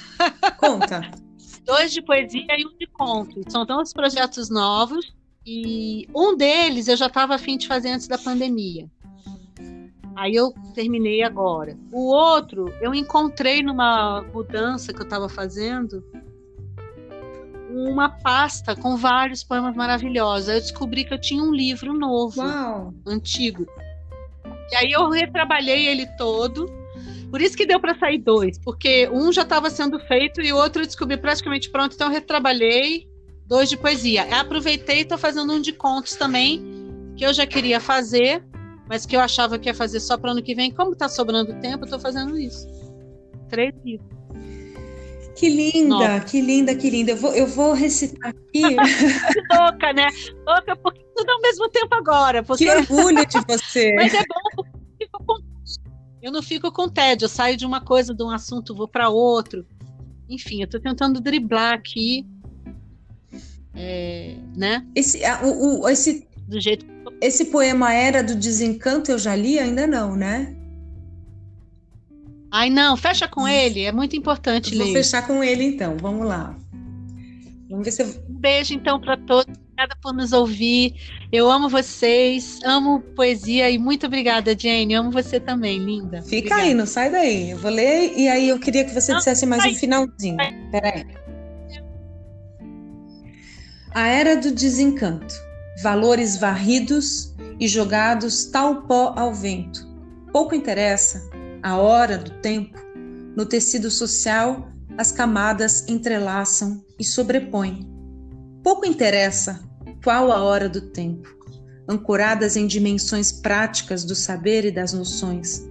Conta! dois de poesia e um de contos. São dois projetos novos e um deles eu já estava afim de fazer antes da pandemia. Aí eu terminei agora. O outro, eu encontrei numa mudança que eu estava fazendo uma pasta com vários poemas maravilhosos. Aí eu descobri que eu tinha um livro novo, Uau. antigo. E aí eu retrabalhei ele todo. Por isso que deu para sair dois, porque um já estava sendo feito e o outro eu descobri praticamente pronto, então eu retrabalhei dois de poesia. Eu aproveitei e estou fazendo um de contos também, que eu já queria fazer, mas que eu achava que ia fazer só para ano que vem. Como está sobrando tempo, eu estou fazendo isso. Três livros. Que linda, Nossa. que linda, que linda. Eu vou, eu vou recitar aqui. louca, né? Louca porque tudo ao mesmo tempo agora. Porque... Que orgulho de você. Mas é bom. Eu não fico com tédio. Eu saio de uma coisa, de um assunto, vou para outro. Enfim, eu estou tentando driblar aqui. É, né? Esse, o, o, esse do jeito. Esse poema Era do Desencanto eu já li? Ainda não, né? Ai, não, fecha com ele, é muito importante Vou ler. Vou fechar com ele então, vamos lá. Vamos ver se eu... Um beijo então para todos, obrigada por nos ouvir. Eu amo vocês, amo poesia e muito obrigada, Jane. amo você também, linda. Fica obrigada. aí, não sai daí. Eu vou ler e aí eu queria que você não, dissesse mais um finalzinho. Peraí. A Era do Desencanto valores varridos e jogados tal pó ao vento. Pouco interessa a hora do tempo, no tecido social as camadas entrelaçam e sobrepõem. Pouco interessa qual a hora do tempo, ancoradas em dimensões práticas do saber e das noções.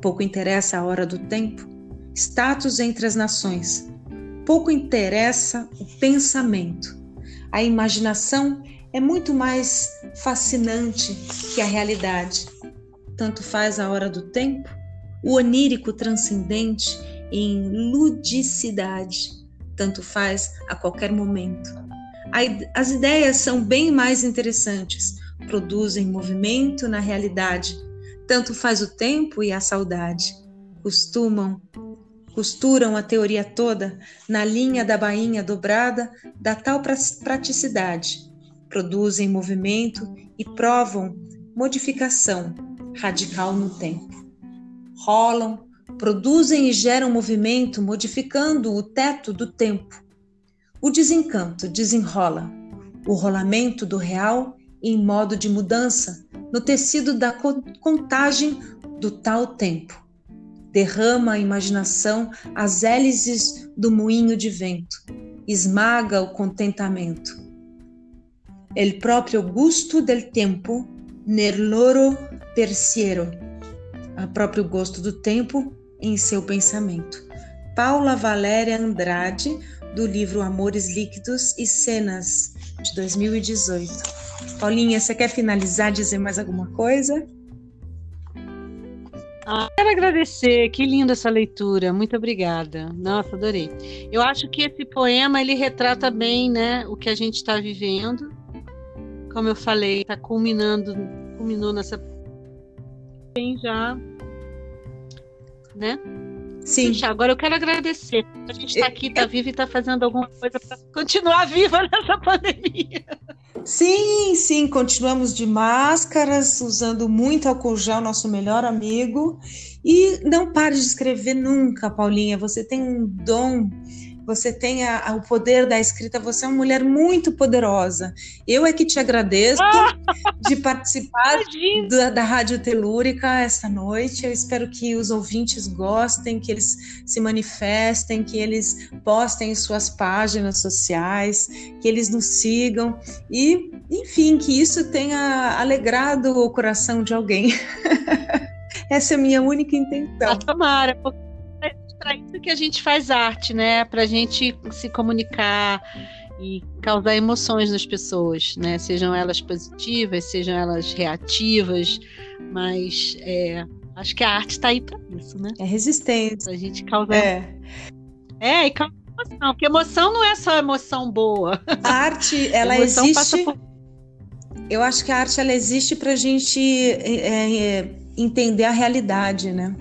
Pouco interessa a hora do tempo, status entre as nações. Pouco interessa o pensamento. A imaginação é muito mais fascinante que a realidade. Tanto faz a hora do tempo, o onírico transcendente em ludicidade, tanto faz a qualquer momento. As ideias são bem mais interessantes, produzem movimento na realidade, tanto faz o tempo e a saudade. Costumam costuram a teoria toda na linha da bainha dobrada da tal praticidade produzem movimento e provam modificação radical no tempo. Rolam, produzem e geram movimento, modificando o teto do tempo. O desencanto desenrola, o rolamento do real em modo de mudança no tecido da contagem do tal tempo. Derrama a imaginação as hélices do moinho de vento, esmaga o contentamento el proprio gusto del tempo nel loro pensiero, o próprio gosto do tempo em seu pensamento. Paula Valéria Andrade, do livro Amores Líquidos e Cenas, de 2018. Paulinha, você quer finalizar, dizer mais alguma coisa? Ah, quero agradecer, que linda essa leitura, muito obrigada. Nossa, adorei. Eu acho que esse poema ele retrata bem, né, o que a gente está vivendo como eu falei, está culminando, culminou nessa tem já, né? Sim. Puxa, agora eu quero agradecer. A gente está aqui, está vivo e está fazendo alguma coisa para continuar viva nessa pandemia. Sim, sim, continuamos de máscaras, usando muito álcool gel, nosso melhor amigo. E não pare de escrever nunca, Paulinha. Você tem um dom você tem a, a, o poder da escrita, você é uma mulher muito poderosa. Eu é que te agradeço de participar da, da Rádio Telúrica esta noite. Eu espero que os ouvintes gostem, que eles se manifestem, que eles postem em suas páginas sociais, que eles nos sigam e, enfim, que isso tenha alegrado o coração de alguém. Essa é a minha única intenção. Ah, tomara, porque para isso que a gente faz arte, né? Para a gente se comunicar e causar emoções nas pessoas, né? Sejam elas positivas, sejam elas reativas, mas é, acho que a arte está aí para isso, né? É resistência. A gente causar. É. É, e causa emoção, porque emoção não é só emoção boa. A arte, ela a existe. Por... Eu acho que a arte ela existe para a gente é, é, entender a realidade, né?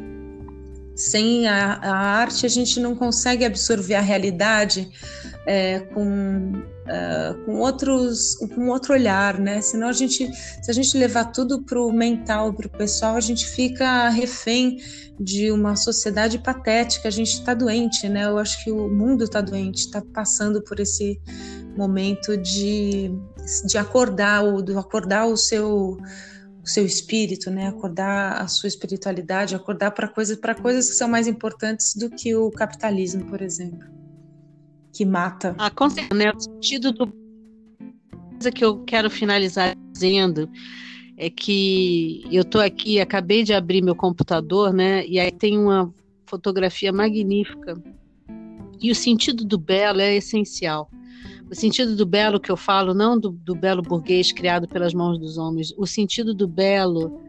Sem a, a, arte, a gente não consegue absorver a realidade é, com, uh, com outros com outro olhar, né? Senão a gente, se a gente levar tudo para o mental, para o pessoal, a gente fica refém de uma sociedade patética. A gente está doente, né? Eu acho que o mundo está doente, está passando por esse momento de, de acordar, o, de acordar o seu seu espírito, né? Acordar a sua espiritualidade, acordar para coisas para coisas que são mais importantes do que o capitalismo, por exemplo que mata. Ah, com certeza, né? O sentido do coisa que eu quero finalizar dizendo é que eu estou aqui, acabei de abrir meu computador, né? E aí tem uma fotografia magnífica. E o sentido do belo é essencial. O sentido do belo que eu falo, não do, do belo burguês criado pelas mãos dos homens, o sentido do belo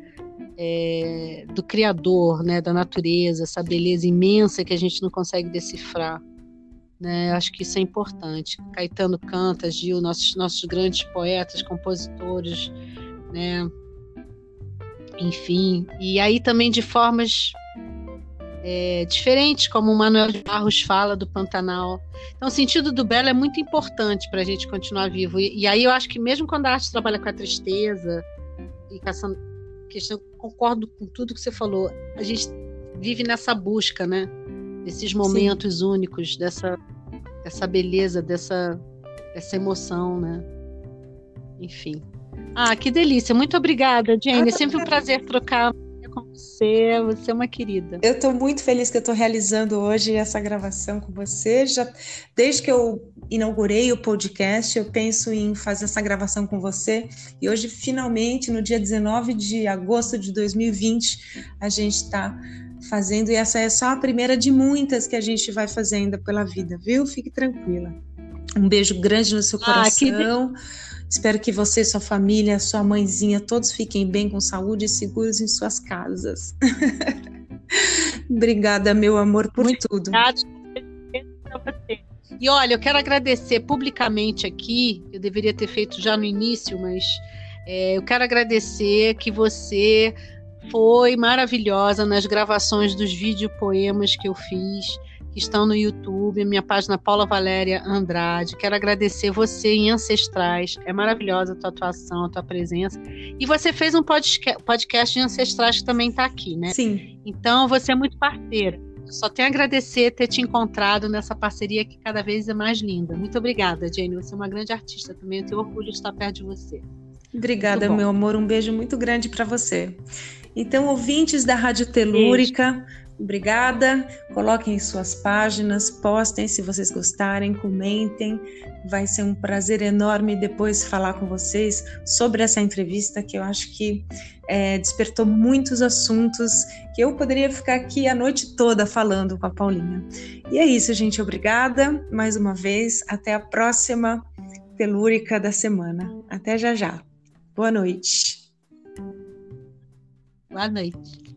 é, do Criador, né, da natureza, essa beleza imensa que a gente não consegue decifrar. Né? Acho que isso é importante. Caetano canta, Gil, nossos, nossos grandes poetas, compositores, né? enfim. E aí também de formas é, diferentes, como o Manuel de Barros fala do Pantanal. Então, o sentido do belo é muito importante para a gente continuar vivo. E, e, aí eu acho que mesmo quando a arte trabalha com a tristeza e com essa questão, concordo com tudo que você falou, a gente vive nessa busca, né? desses momentos Sim. únicos, dessa, dessa beleza, dessa, dessa emoção, né? Enfim. Ah, que delícia. Muito obrigada, Jane. É sempre um prazer trocar com você. Você é uma querida. Eu estou muito feliz que eu estou realizando hoje essa gravação com você. Já desde que eu inaugurei o podcast, eu penso em fazer essa gravação com você. E hoje, finalmente, no dia 19 de agosto de 2020, a gente está fazendo, e essa é só a primeira de muitas que a gente vai fazendo pela vida, viu? Fique tranquila. Um beijo grande no seu coração. Ah, que... Espero que você, sua família, sua mãezinha, todos fiquem bem, com saúde e seguros em suas casas. Obrigada, meu amor, por Muito tudo. Obrigada. E olha, eu quero agradecer publicamente aqui, eu deveria ter feito já no início, mas é, eu quero agradecer que você foi maravilhosa nas gravações dos videopoemas que eu fiz, que estão no YouTube, minha página Paula Valéria Andrade. Quero agradecer você em Ancestrais. É maravilhosa a tua atuação, a tua presença. E você fez um podcast de Ancestrais que também está aqui, né? Sim. Então você é muito parceira. Só tenho a agradecer ter te encontrado nessa parceria que cada vez é mais linda. Muito obrigada, Jane. Você é uma grande artista também. Eu tenho orgulho de estar perto de você. Obrigada, meu amor. Um beijo muito grande para você. Então, ouvintes da Rádio Telúrica, Beijo. Obrigada. Coloquem em suas páginas, postem se vocês gostarem, comentem. Vai ser um prazer enorme depois falar com vocês sobre essa entrevista que eu acho que é, despertou muitos assuntos que eu poderia ficar aqui a noite toda falando com a Paulinha. E é isso, gente. Obrigada mais uma vez. Até a próxima Telúrica da semana. Até já já. Boa noite. Boa noite.